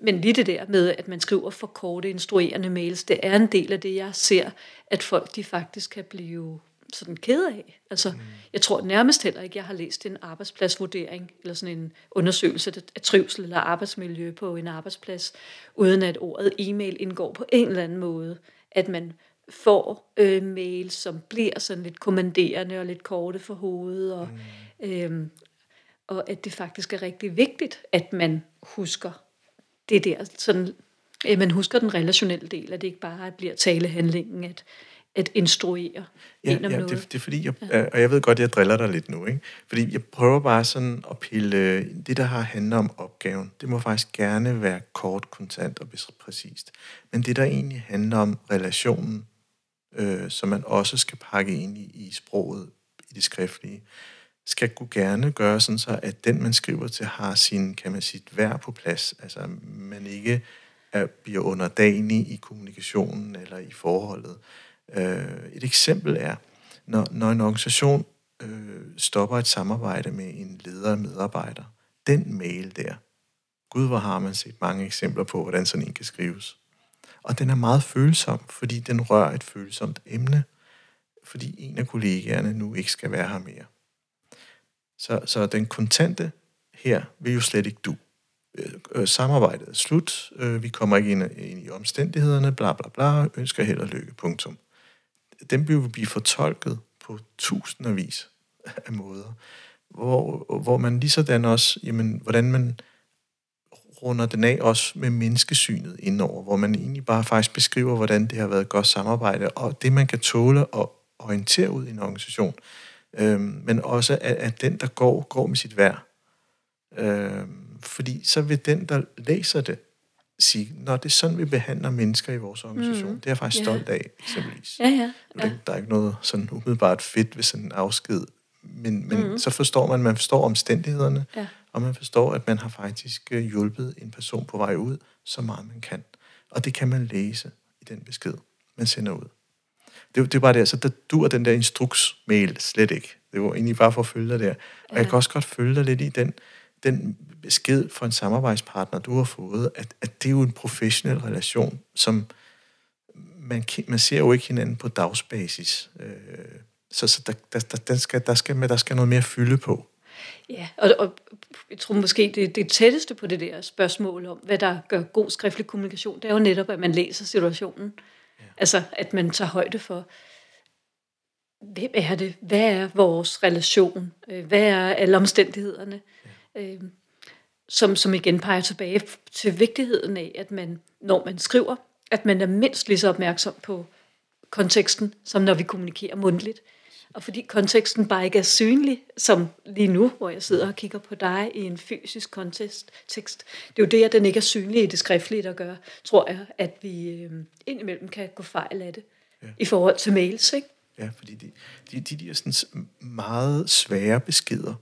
Men lige det der med, at man skriver for korte, instruerende mails, det er en del af det, jeg ser, at folk de faktisk kan blive sådan ked af. Altså, mm. jeg tror nærmest heller ikke, jeg har læst en arbejdspladsvurdering, eller sådan en undersøgelse af trivsel eller arbejdsmiljø på en arbejdsplads, uden at ordet e-mail indgår på en eller anden måde. At man får øh, mail, som bliver sådan lidt kommanderende og lidt korte for hovedet, og, mm. øhm, og at det faktisk er rigtig vigtigt, at man husker det der, sådan, at man husker den relationelle del, at det ikke bare bliver talehandlingen, at, at instruere ja, en om ja, noget. Det, det er fordi, jeg, ja. og jeg ved godt, at jeg driller dig lidt nu, ikke? fordi jeg prøver bare sådan at pille det, der har handlet om opgaven, det må faktisk gerne være kort, kontant og præcist. Men det, der egentlig handler om relationen, øh, som man også skal pakke ind i, i sproget, i det skriftlige, skal kunne gerne gøre sådan så, at den, man skriver til, har sin, kan man sige, værd på plads. Altså, man ikke er, bliver underdanig i kommunikationen eller i forholdet. Øh, et eksempel er, når, når en organisation øh, stopper et samarbejde med en leder og medarbejder, den mail der, Gud, hvor har man set mange eksempler på, hvordan sådan en kan skrives. Og den er meget følsom, fordi den rører et følsomt emne, fordi en af kollegaerne nu ikke skal være her mere. Så, så den kontante her vil jo slet ikke du. Øh, øh, samarbejdet er slut, øh, vi kommer ikke ind, ind i omstændighederne, bla bla bla, ønsker held og lykke, punktum. Den vil blive fortolket på tusindvis af måder, hvor, hvor man lige sådan også, jamen, hvordan man runder den af også med menneskesynet indover, hvor man egentlig bare faktisk beskriver, hvordan det har været et godt samarbejde, og det man kan tåle og orientere ud i en organisation, øhm, men også at, at den, der går, går med sit værd. Øhm, fordi så vil den, der læser det, sige, når det er sådan, vi behandler mennesker i vores organisation. Mm. Det er jeg faktisk stolt af, eksempelvis. Ja, ja, ja. Der, der er ikke noget sådan umiddelbart fedt ved sådan en afsked, men, men mm. så forstår man, man forstår omstændighederne, ja. og man forstår, at man har faktisk øh, hjulpet en person på vej ud, så meget man kan. Og det kan man læse i den besked, man sender ud. Det, det er bare det, så der dur den der instruksmail slet ikke. Det var egentlig bare for at følge dig der. Og ja. jeg kan også godt følge dig lidt i den, den besked fra en samarbejdspartner, du har fået, at, at det er jo en professionel relation, som man, man ser jo ikke hinanden på dagsbasis. Øh, så så der, der, der, der, skal, der, skal, der skal noget mere fylde på. Ja, og, og jeg tror måske, det, det tætteste på det der spørgsmål om, hvad der gør god skriftlig kommunikation, det er jo netop, at man læser situationen. Ja. Altså, at man tager højde for, hvem er det? Hvad er vores relation? Øh, hvad er alle omstændighederne? Ja. Øh, som, som igen peger tilbage til vigtigheden af, at man, når man skriver, at man er mindst lige så opmærksom på konteksten, som når vi kommunikerer mundtligt. Og fordi konteksten bare ikke er synlig, som lige nu, hvor jeg sidder og kigger på dig i en fysisk kontekst, tekst, det er jo det, at den ikke er synlig i det skriftlige, der gør, tror jeg, at vi øh, indimellem kan gå fejl af det ja. i forhold til mails. Ikke? Ja, fordi de, de, de, de er sådan meget svære beskeder,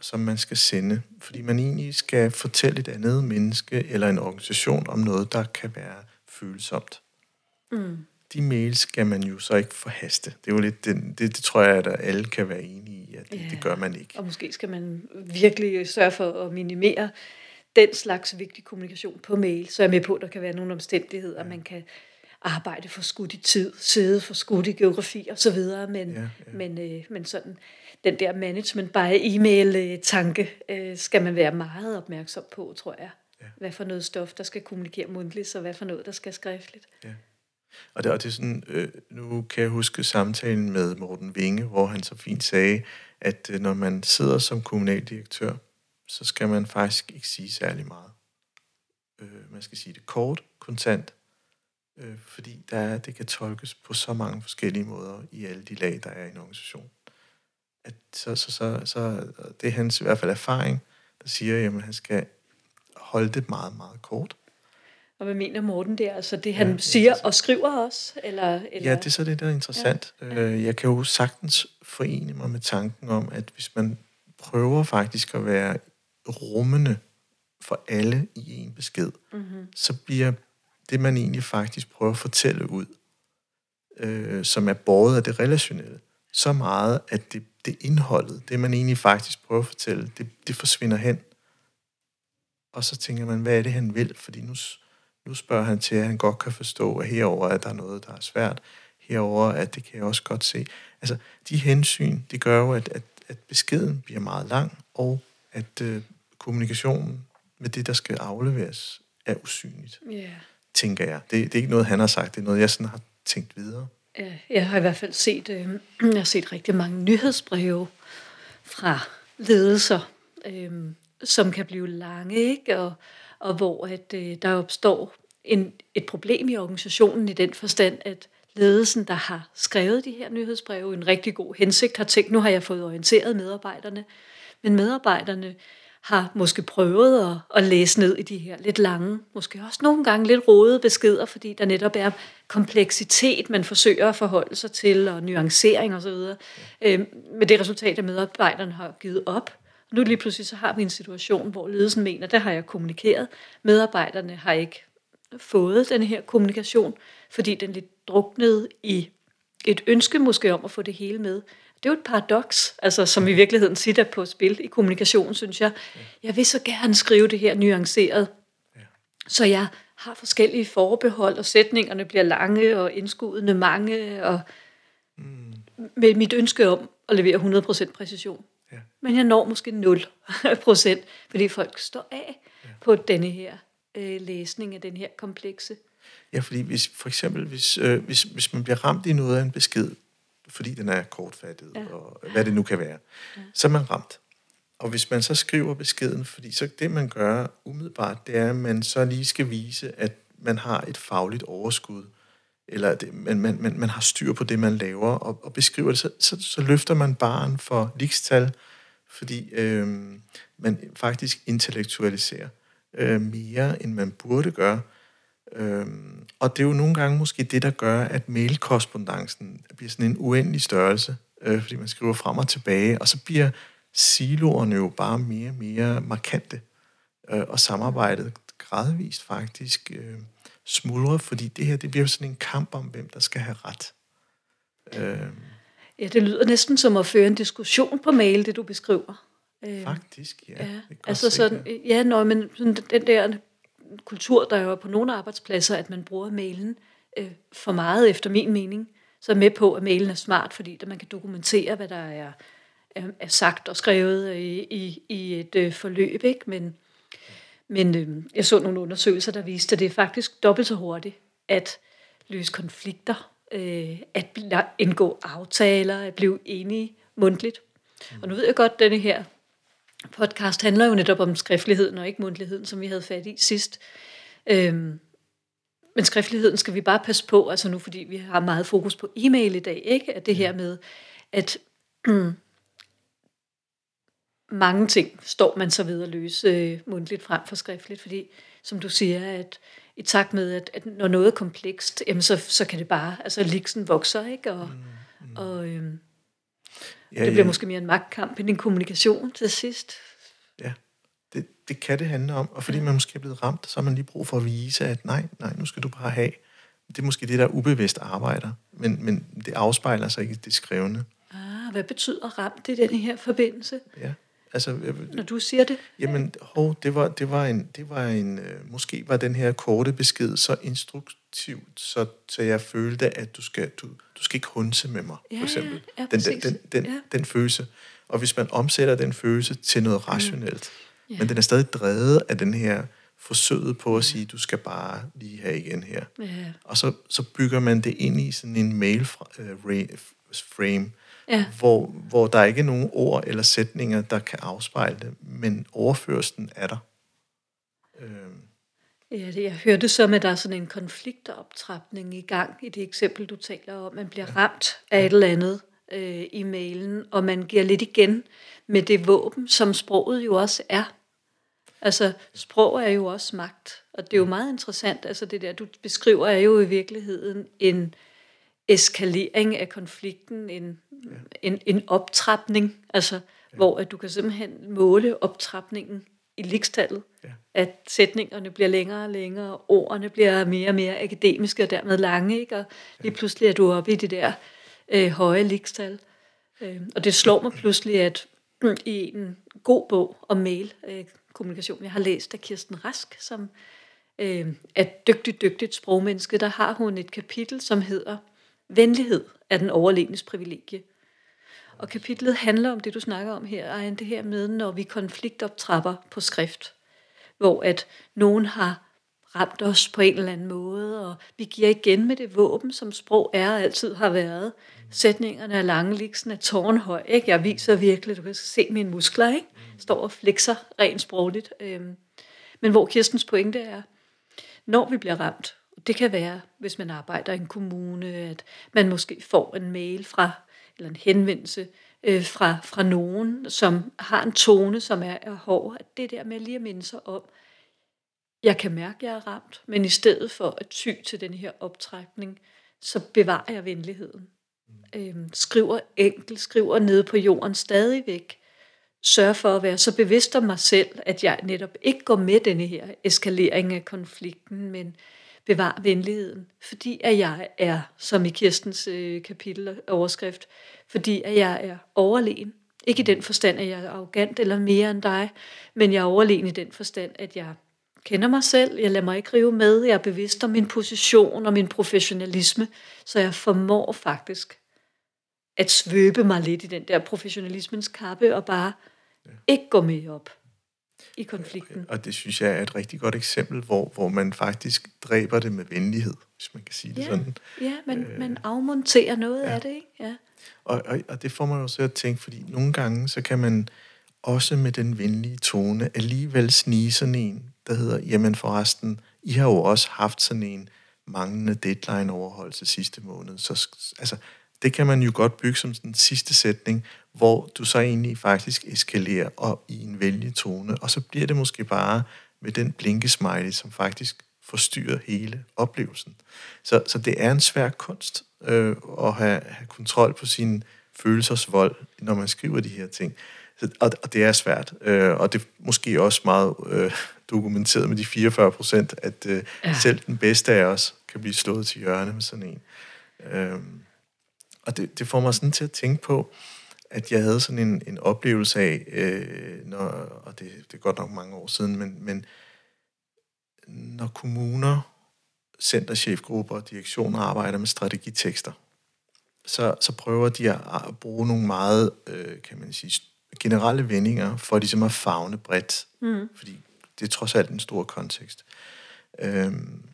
som man skal sende, fordi man egentlig skal fortælle et andet menneske eller en organisation om noget, der kan være følsomt. Mm de mails skal man jo så ikke forhaste. Det er jo lidt den, det, det tror jeg, at alle kan være enige i, at det, ja. det gør man ikke. Og måske skal man virkelig sørge for at minimere den slags vigtig kommunikation på mail, så er jeg med på, at der kan være nogle omstændigheder, ja. man kan arbejde for skudt i tid, sidde for skudt i geografi og så videre, men, ja, ja. men, øh, men sådan den der management by e-mail-tanke øh, skal man være meget opmærksom på, tror jeg. Ja. Hvad for noget stof, der skal kommunikere mundtligt, og hvad for noget, der skal skriftligt. Ja. Og det, og det er sådan, øh, nu kan jeg huske samtalen med Morten Vinge, hvor han så fint sagde, at øh, når man sidder som kommunaldirektør, så skal man faktisk ikke sige særlig meget. Øh, man skal sige det kort, kontant, øh, fordi der er, det kan tolkes på så mange forskellige måder i alle de lag, der er i en organisation. At så, så, så, så det er hans i hvert fald erfaring, der siger, at han skal holde det meget, meget kort. Og hvad mener Morten der? Altså det, han ja, siger og skriver også? Eller, eller? Ja, det er så det, der er interessant. Ja. Øh, jeg kan jo sagtens forene mig med tanken om, at hvis man prøver faktisk at være rummende for alle i en besked, mm-hmm. så bliver det, man egentlig faktisk prøver at fortælle ud, øh, som er båret af det relationelle, så meget, at det, det indholdet, det man egentlig faktisk prøver at fortælle, det, det forsvinder hen. Og så tænker man, hvad er det, han vil? Fordi nu, nu spørger han til, at han godt kan forstå, at herover at der er noget, der er svært. Herover at det kan jeg også godt se. Altså, de hensyn, det gør jo, at, at, at beskeden bliver meget lang, og at øh, kommunikationen med det, der skal afleveres, er usynligt. Yeah. Tænker jeg. Det, det er ikke noget, han har sagt. Det er noget, jeg sådan har tænkt videre. Ja, jeg har i hvert fald set, øh, jeg har set rigtig mange nyhedsbreve fra ledelser, øh, som kan blive lange, ikke? Og, og hvor at, øh, der opstår en, et problem i organisationen i den forstand, at ledelsen, der har skrevet de her nyhedsbreve, en rigtig god hensigt, har tænkt, nu har jeg fået orienteret medarbejderne, men medarbejderne har måske prøvet at, at læse ned i de her lidt lange, måske også nogle gange lidt rodede beskeder, fordi der netop er kompleksitet, man forsøger at forholde sig til, og nuancering osv. Ja. Øh, med det resultat, at medarbejderne har givet op. Nu lige pludselig så har vi en situation, hvor ledelsen mener, der har jeg kommunikeret. Medarbejderne har ikke fået den her kommunikation, fordi den lidt druknede i et ønske måske om at få det hele med. Det er jo et paradoks, altså, som i virkeligheden sitter på spil i kommunikation, synes jeg. Jeg vil så gerne skrive det her nuanceret, så jeg har forskellige forbehold, og sætningerne bliver lange og indskudende mange, og mm. med mit ønske om at levere 100% præcision. Ja. Men jeg når måske 0%, fordi folk står af ja. på denne her øh, læsning af den her komplekse. Ja, fordi hvis, for eksempel, hvis, øh, hvis, hvis man bliver ramt i noget af en besked, fordi den er kortfattet, ja. og hvad det nu kan være, ja. så er man ramt. Og hvis man så skriver beskeden, fordi så det man gør umiddelbart, det er, at man så lige skal vise, at man har et fagligt overskud, eller det, man, man, man, man har styr på det, man laver, og, og beskriver det, så, så, så løfter man barn for likstal, fordi øh, man faktisk intellektualiserer øh, mere, end man burde gøre. Øh, og det er jo nogle gange måske det, der gør, at mailkorrespondancen bliver sådan en uendelig størrelse, øh, fordi man skriver frem og tilbage, og så bliver siloerne jo bare mere og mere markante, øh, og samarbejdet gradvist faktisk øh, smuldrer, fordi det her det bliver sådan en kamp om, hvem der skal have ret. Øh, ja, det lyder næsten som at føre en diskussion på mail, det du beskriver. Øh, faktisk, ja. ja altså sådan, ja, når man sådan den der kultur, der er jo på nogle arbejdspladser, at man bruger mailen øh, for meget, efter min mening. Så er med på, at mailen er smart, fordi man kan dokumentere, hvad der er, er, er sagt og skrevet i, i, i et øh, forløb. Ikke? Men, men øh, jeg så nogle undersøgelser, der viste, at det er faktisk dobbelt så hurtigt at løse konflikter, øh, at indgå aftaler, at blive enige mundtligt. Og nu ved jeg godt, at denne her podcast handler jo netop om skriftligheden og ikke mundtligheden, som vi havde fat i sidst. Øhm, men skriftligheden skal vi bare passe på, altså nu fordi vi har meget fokus på e-mail i dag, ikke? At det her med, at mange ting står man så ved at løse øh, mundtligt frem for skriftligt, fordi som du siger, at i takt med, at, at når noget er komplekst, jamen så, så kan det bare, altså liksen vokser, ikke? Og, mm, mm. og øhm, Ja, det bliver ja. måske mere en magtkamp end en kommunikation til sidst. Ja, det, det kan det handle om. Og fordi ja. man måske er blevet ramt, så har man lige brug for at vise, at nej, nej, nu skal du bare have. Det er måske det, der ubevidst arbejder, men, men det afspejler sig ikke i det skrevne. Ah, hvad betyder ramt i den her forbindelse? Ja. Altså, Når du siger det? Jamen, hov, det var, det var en, det var en øh, måske var den her korte besked så instruktivt, så, så jeg følte, at du skal, du, du skal ikke hunse med mig, ja, for eksempel. Ja, den, den, den, den, ja. den følelse. Og hvis man omsætter den følelse til noget mm. rationelt, mm. ja. men den er stadig drevet af den her forsøget på at sige, du skal bare lige have igen her. Ja. Og så, så bygger man det ind i sådan en mail øh, frame, ja. hvor, hvor der ikke er nogen ord eller sætninger, der kan afspejle det, men overførselen er der. Øhm. Ja, det, jeg hørte som, at der er sådan en konfliktoptrapning i gang i det eksempel, du taler om. Man bliver ramt af et eller andet øh, i mailen, og man giver lidt igen med det våben, som sproget jo også er. Altså, sprog er jo også magt, og det er jo meget interessant. Altså, det der, du beskriver, er jo i virkeligheden en eskalering af konflikten, en ja. en, en optrapning, altså ja. hvor at du kan simpelthen måle optrapningen i likstallet. Ja. At sætningerne bliver længere og længere, ordene bliver mere og mere akademiske og dermed lange, ikke? og lige pludselig er du oppe i det der øh, høje likstal. Øh, og det slår mig pludselig, at mm, i en god bog om mail, øh, kommunikation, jeg har læst af Kirsten Rask, som øh, er et dygtigt, dygtigt sprogmenneske, der har hun et kapitel, som hedder Venlighed er den overlegnes privilegie. Og kapitlet handler om det, du snakker om her, Ejen, det her med, når vi konfliktoptrapper på skrift, hvor at nogen har ramt os på en eller anden måde, og vi giver igen med det våben, som sprog er og altid har været. Sætningerne er lange, liksom er tårnhøj. Ikke? Jeg viser virkelig, du kan se mine muskler, ikke? står og flexer rent sprogligt. Øhm, men hvor Kirstens pointe er, når vi bliver ramt, det kan være, hvis man arbejder i en kommune, at man måske får en mail fra, eller en henvendelse øh, fra, fra nogen, som har en tone, som er, er hård, at det der med lige at minde sig om, jeg kan mærke, at jeg er ramt, men i stedet for at ty til den her optrækning, så bevarer jeg venligheden. Øhm, skriver enkelt, skriver nede på jorden stadigvæk. Sørg for at være så bevidst om mig selv, at jeg netop ikke går med denne her eskalering af konflikten, men bevar venligheden. Fordi at jeg er, som i Kirstens øh, kapitel overskrift, fordi at jeg er overlegen. Ikke i den forstand, at jeg er arrogant eller mere end dig, men jeg er overlegen i den forstand, at jeg kender mig selv, jeg lader mig ikke rive med, jeg er bevidst om min position og min professionalisme, så jeg formår faktisk at svøbe mig lidt i den der professionalismens kappe og bare ja. ikke gå med op i konflikten. Og det synes jeg er et rigtig godt eksempel, hvor, hvor man faktisk dræber det med venlighed, hvis man kan sige det ja. sådan. Ja, man, øh, man afmonterer noget ja. af det, ikke? Ja. Og, og, og det får man jo så at tænke, fordi nogle gange, så kan man også med den venlige tone alligevel snige sådan en, der hedder, jamen forresten, I har jo også haft sådan en manglende deadline overholdelse sidste måned. Så altså, det kan man jo godt bygge som den sidste sætning, hvor du så egentlig faktisk eskalerer op i en vældig tone, og så bliver det måske bare med den blinkesmiley, som faktisk forstyrrer hele oplevelsen. Så, så det er en svær kunst øh, at have, have kontrol på sin følelsesvold, når man skriver de her ting. Så, og, og det er svært, øh, og det er måske også meget øh, dokumenteret med de 44 procent, at øh, ja. selv den bedste af os kan blive slået til hjørne med sådan en. Øh, og det, det får mig sådan til at tænke på, at jeg havde sådan en, en oplevelse af, øh, når, og det, det er godt nok mange år siden, men, men når kommuner, centerchefgrupper og direktioner arbejder med strategitekster, så, så prøver de at bruge nogle meget, øh, kan man sige, generelle vendinger for ligesom at fagne bredt. Mm. Fordi det er trods alt en stor kontekst. Øhm,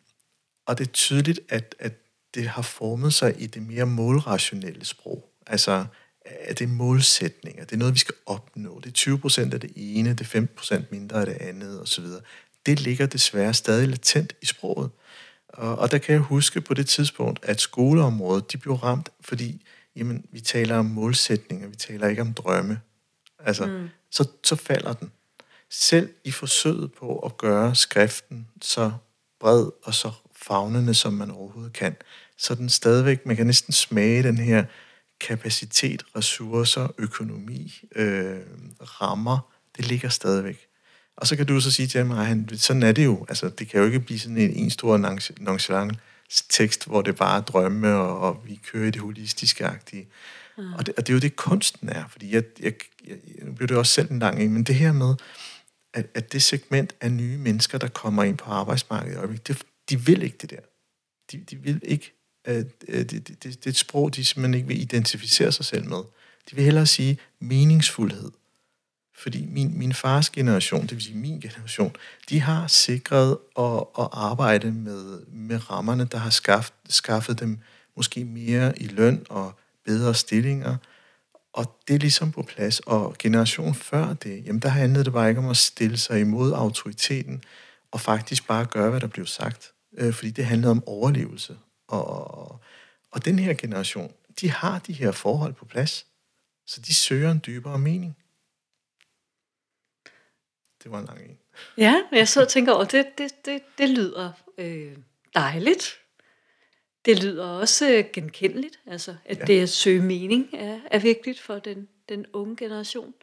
og det er tydeligt, at, at det har formet sig i det mere målrationelle sprog. Altså, at det er målsætninger. Det er noget, vi skal opnå. Det er 20 procent af det ene, det er 15 procent mindre af det andet, osv. Det ligger desværre stadig latent i sproget. Og, og der kan jeg huske på det tidspunkt, at skoleområdet, de blev ramt, fordi jamen, vi taler om målsætninger, vi taler ikke om drømme. Altså, mm. så, så falder den. Selv i forsøget på at gøre skriften så bred og så fagnende, som man overhovedet kan, så den stadigvæk, man kan næsten smage den her kapacitet, ressourcer, økonomi, øh, rammer, det ligger stadigvæk. Og så kan du så sige til mig, at sådan er det jo. Altså, det kan jo ikke blive sådan en, en stor nonchalant tekst, hvor det bare er drømme, og, og vi kører i det holistiske-agtige. Mm. Og, det, og det er jo det, kunsten er. Fordi jeg, jeg, jeg, nu bliver det også selv en lang en, men det her med, at, at det segment af nye mennesker, der kommer ind på arbejdsmarkedet, det, de vil ikke det der. De, de vil ikke Øh, øh, det, det, det er et sprog, de simpelthen ikke vil identificere sig selv med. De vil hellere sige meningsfuldhed. Fordi min, min fars generation, det vil sige min generation, de har sikret at, at arbejde med, med rammerne, der har skaffet, skaffet dem måske mere i løn og bedre stillinger. Og det er ligesom på plads. Og generationen før det, jamen der handlede det bare ikke om at stille sig imod autoriteten, og faktisk bare gøre, hvad der blev sagt. Øh, fordi det handlede om overlevelse. Og, og den her generation, de har de her forhold på plads. Så de søger en dybere mening. Det var en lang en. Ja, jeg så og tænker over, det, det, det, det lyder øh, dejligt. Det lyder også øh, genkendeligt, altså at ja. det at søge mening er, er vigtigt for den, den unge generation.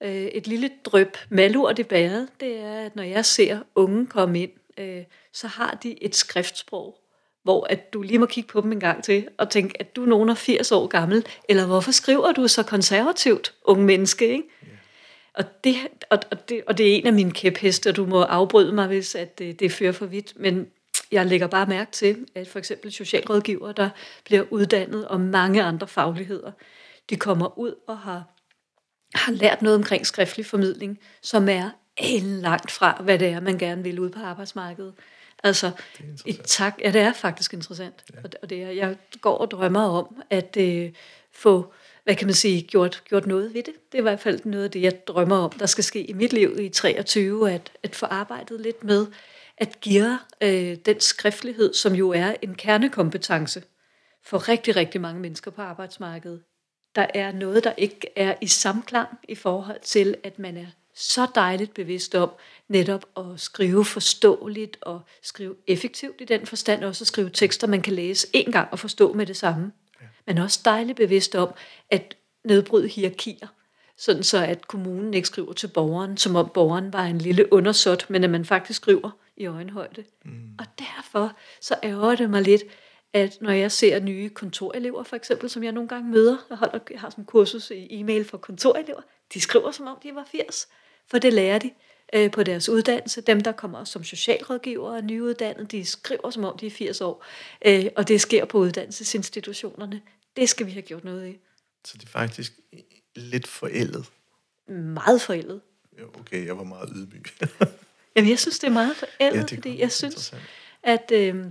øh, et lille drøb malurt i bæret, det er, at når jeg ser unge komme ind, øh, så har de et skriftsprog, hvor at du lige må kigge på dem en gang til og tænke, at du er nogen af 80 år gammel, eller hvorfor skriver du så konservativt, unge menneske, ikke? Yeah. Og, det, og, og, det, og det er en af mine kæpheste, og du må afbryde mig, hvis at det, det fører for vidt, men jeg lægger bare mærke til, at for eksempel socialrådgiver, der bliver uddannet, og mange andre fagligheder, de kommer ud og har, har lært noget omkring skriftlig formidling, som er helt langt fra, hvad det er, man gerne vil ud på arbejdsmarkedet. Altså, et tak, ja, det er faktisk interessant. Ja. Og det er, jeg går og drømmer om at øh, få, hvad kan man sige, gjort, gjort noget ved det. Det er i hvert fald noget af det, jeg drømmer om, der skal ske i mit liv i 23, at, at få arbejdet lidt med at give øh, den skriftlighed, som jo er en kernekompetence for rigtig, rigtig mange mennesker på arbejdsmarkedet. Der er noget, der ikke er i samklang i forhold til, at man er så dejligt bevidst om netop at skrive forståeligt og skrive effektivt i den forstand, også at skrive tekster, man kan læse en gang og forstå med det samme. Men også dejligt bevidst om at nedbryde hierarkier, sådan så at kommunen ikke skriver til borgeren, som om borgeren var en lille undersåt, men at man faktisk skriver i øjenhøjde. Mm. Og derfor så ærger det mig lidt, at når jeg ser nye kontorelever, for eksempel, som jeg nogle gange møder, jeg, holder, jeg har sådan en kursus i e-mail for kontorelever, de skriver som om de var 80, for det lærer de øh, på deres uddannelse. Dem, der kommer som socialrådgiver og nyuddannede, de skriver som om de er 80 år, øh, og det sker på uddannelsesinstitutionerne. Det skal vi have gjort noget i. Så det er faktisk lidt forældet? Meget forældet. Okay, jeg var meget ydmyg. Jamen, jeg synes, det er meget forældet, ja, fordi jeg synes, at, øh,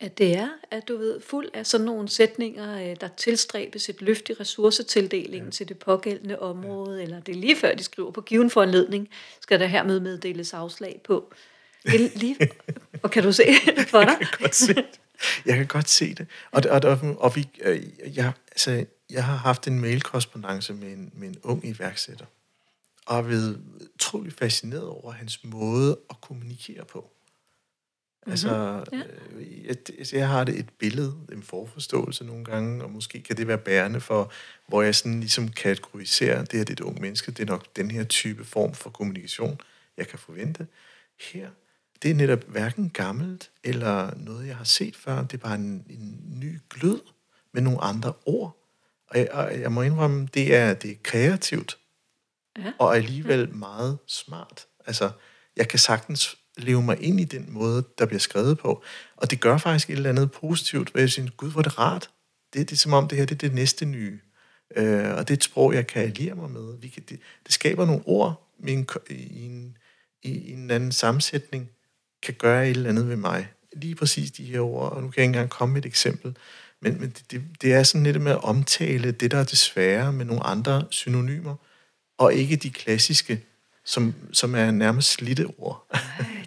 at det er, at du ved, fuld af sådan nogle sætninger, øh, der tilstræbes et løft i ressourcetildelingen ja. til det pågældende område, ja. eller det er lige før, de skriver på given foranledning, skal der hermed meddeles afslag på. Det lige, og kan du se det for dig? Jeg kan godt se det. Jeg kan godt se det. Og, og, og, og vi, øh, jeg, altså, jeg har haft en mailkorrespondance med en, med en ung iværksætter, og er blevet utrolig fascineret over hans måde at kommunikere på. Mm-hmm. Altså, ja. øh, jeg, altså, jeg har det et billede, en forforståelse nogle gange, og måske kan det være bærende for, hvor jeg sådan ligesom kategoriserer, det her det er et ung menneske, det er nok den her type form for kommunikation, jeg kan forvente. Her, det er netop hverken gammelt, eller noget, jeg har set før, det er bare en, en ny glød med nogle andre ord. Og jeg, og jeg må indrømme, det er, det er kreativt, ja. og alligevel meget smart. Altså, jeg kan sagtens leve mig ind i den måde, der bliver skrevet på. Og det gør faktisk et eller andet positivt, hvor jeg synes, gud, hvor er det rart. Det, det er som om, det her det er det næste nye. Øh, og det er et sprog, jeg kan alliere mig med. Vi kan, det, det skaber nogle ord i en, i, en, i en anden sammensætning, kan gøre et eller andet ved mig. Lige præcis de her ord, og nu kan jeg ikke engang komme med et eksempel. Men, men det, det, det er sådan lidt med at omtale det, der er det med nogle andre synonymer, og ikke de klassiske, som, som er nærmest slidte ord.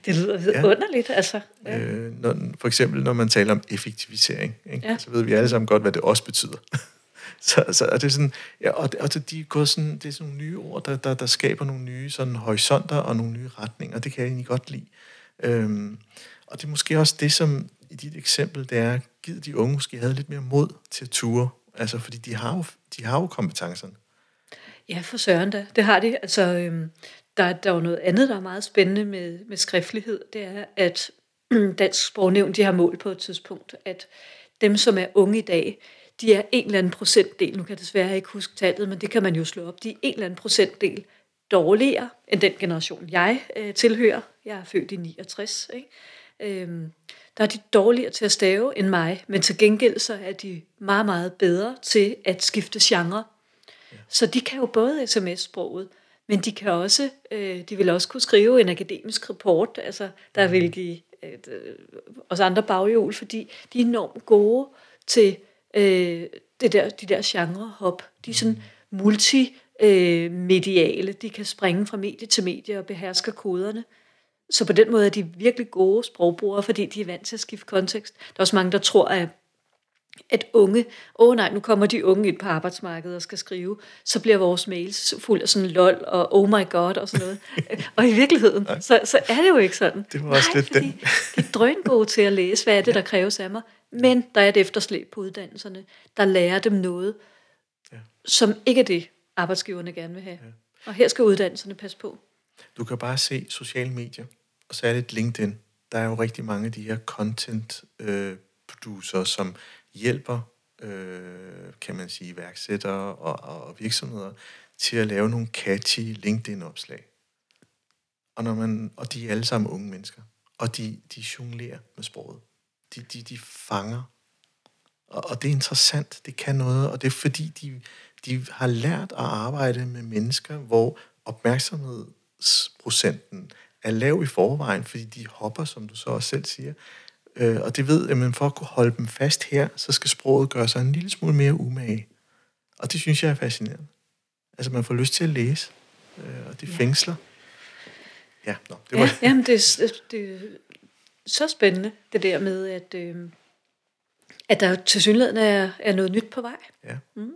Det lyder ja. underligt, altså. Ja. Øh, når, for eksempel, når man taler om effektivisering, ikke? Ja. så ved vi alle sammen godt, hvad det også betyder. så, så er det sådan, ja, og, og de går sådan, det er sådan nogle nye ord, der, der, der skaber nogle nye sådan horisonter og nogle nye retninger. Det kan jeg egentlig godt lide. Øhm, og det er måske også det, som i dit eksempel, det er, givet de unge måske havde lidt mere mod til at ture. Altså, fordi de har jo, de har jo kompetencerne. Ja, for søren da. Det har de. Altså, øhm, der, der er jo noget andet, der er meget spændende med, med skriftlighed. Det er, at Dansk Sprognævn, de har mål på et tidspunkt, at dem, som er unge i dag, de er en eller anden procentdel, nu kan jeg desværre ikke huske tallet, men det kan man jo slå op, de er en eller anden procentdel dårligere end den generation, jeg øh, tilhører. Jeg er født i 69. Ikke? Øhm, der er de dårligere til at stave end mig, men til gengæld så er de meget, meget bedre til at skifte genre. Ja. Så de kan jo både sms-sproget, men de kan også, øh, de vil også kunne skrive en akademisk rapport, altså der vil mhm. give øh, os andre baghjul, fordi de er enormt gode til øh, det der, de der genre-hop. De er sådan mhm. multimediale, de kan springe fra medie til medie og behersker koderne. Så på den måde er de virkelig gode sprogbrugere, fordi de er vant til at skifte kontekst. Der er også mange, der tror, at at unge, åh oh nej, nu kommer de unge ind på arbejdsmarkedet og skal skrive, så bliver vores mails fuld af sådan lol og oh my god og sådan noget. og i virkeligheden, så, så er det jo ikke sådan. Det var også nej, lidt den. de er drøngode til at læse, hvad er det, der kræves af mig. Men der er et efterslæb på uddannelserne, der lærer dem noget, ja. som ikke er det, arbejdsgiverne gerne vil have. Ja. Og her skal uddannelserne passe på. Du kan bare se sociale medier, og særligt LinkedIn. Der er jo rigtig mange af de her content øh, producer, som hjælper, øh, kan man sige, iværksættere og, og virksomheder til at lave nogle catchy LinkedIn-opslag. Og, når man, og de er alle sammen unge mennesker. Og de, de jonglerer med sproget. De, de, de fanger. Og, og det er interessant. Det kan noget. Og det er fordi, de, de har lært at arbejde med mennesker, hvor opmærksomhedsprocenten er lav i forvejen, fordi de hopper, som du så også selv siger. Øh, og det ved, at for at kunne holde dem fast her, så skal sproget gøre sig en lille smule mere umage. Og det synes jeg er fascinerende. Altså, man får lyst til at læse, øh, og det ja. fængsler. Ja, nå, det var... Ja, jamen, det, er, det er så spændende, det der med, at, øh, at der til synligheden er, er noget nyt på vej. Ja. Mm.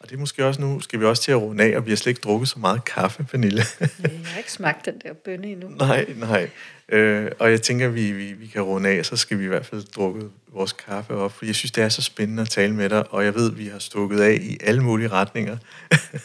Og det er måske også nu, skal vi også til at runde af, og vi har slet ikke drukket så meget kaffe, Pernille. jeg har ikke smagt den der bønne endnu. nej, nej. Øh, og jeg tænker, at vi, vi, vi kan runde af, så skal vi i hvert fald drukke vores kaffe op, for jeg synes, det er så spændende at tale med dig, og jeg ved, vi har stukket af i alle mulige retninger.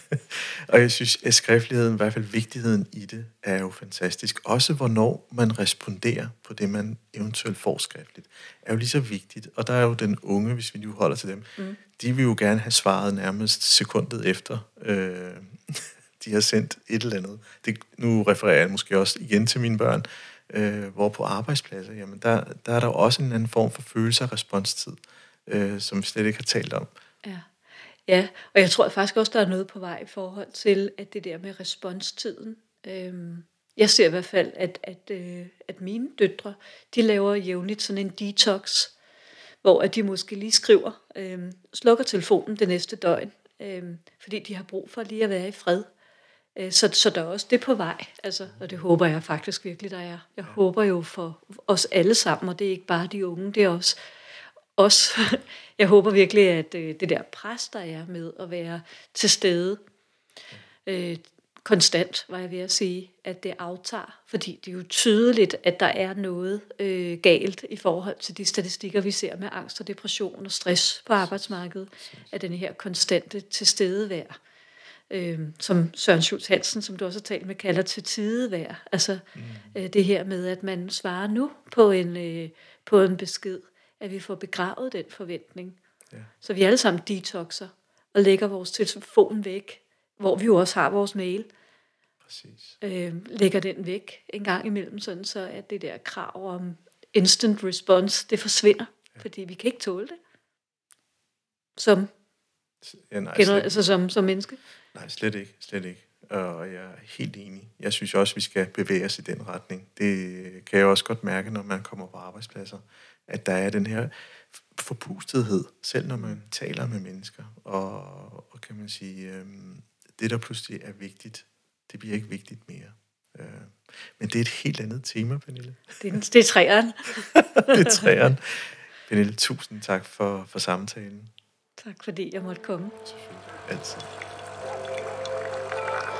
og jeg synes, at skriftligheden, i hvert fald vigtigheden i det, er jo fantastisk. Også hvornår man responderer på det, man eventuelt får skriftligt, er jo lige så vigtigt. Og der er jo den unge, hvis vi nu holder til dem, mm. de vil jo gerne have svaret nærmest sekundet efter, øh, de har sendt et eller andet. Det, nu refererer jeg måske også igen til mine børn, Øh, hvor på arbejdspladser, jamen der, der er der også en anden form for følelse og responstid, øh, som vi slet ikke har talt om. Ja. ja, og jeg tror faktisk også, der er noget på vej i forhold til, at det der med responstiden. Øh, jeg ser i hvert fald, at, at, øh, at mine døtre, de laver jævnligt sådan en detox, hvor at de måske lige skriver, øh, slukker telefonen det næste døgn, øh, fordi de har brug for lige at være i fred. Øh, så, så der er også det på vej, altså, og det håber jeg faktisk virkelig, der er. Jeg håber jo for os alle sammen, og det er ikke bare de unge, det er også os. Jeg håber virkelig, at øh, det der pres, der er med at være til stede, øh, konstant, var jeg ved at sige, at det aftager, fordi det er jo tydeligt, at der er noget øh, galt i forhold til de statistikker, vi ser med angst og depression og stress på arbejdsmarkedet, at den her konstante tilstedevær øh, som Søren Schultz Hansen, som du også har talt med, kalder til tidevær. Altså mm. øh, det her med, at man svarer nu på en, øh, på en besked, at vi får begravet den forventning. Ja. Så vi alle sammen detoxer og lægger vores telefon væk, hvor vi jo også har vores mail. Præcis. Øh, lægger den væk en gang imellem, sådan så at det der krav om instant response, det forsvinder, ja. fordi vi kan ikke tåle det. Som, ja, nej, gener- altså som, som menneske. Nej, slet ikke. Slet ikke. Og jeg er helt enig. Jeg synes også, vi skal bevæge os i den retning. Det kan jeg også godt mærke, når man kommer på arbejdspladser, at der er den her forpustethed, selv når man taler med mennesker. Og, og kan man sige, øhm, det der pludselig er vigtigt, det bliver ikke vigtigt mere. Øh, men det er et helt andet tema, Pernille. Det er, det er træeren. det er træeren. Pernille, tusind tak for, for samtalen. Tak fordi jeg måtte komme. Selvfølgelig. Altid.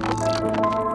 Música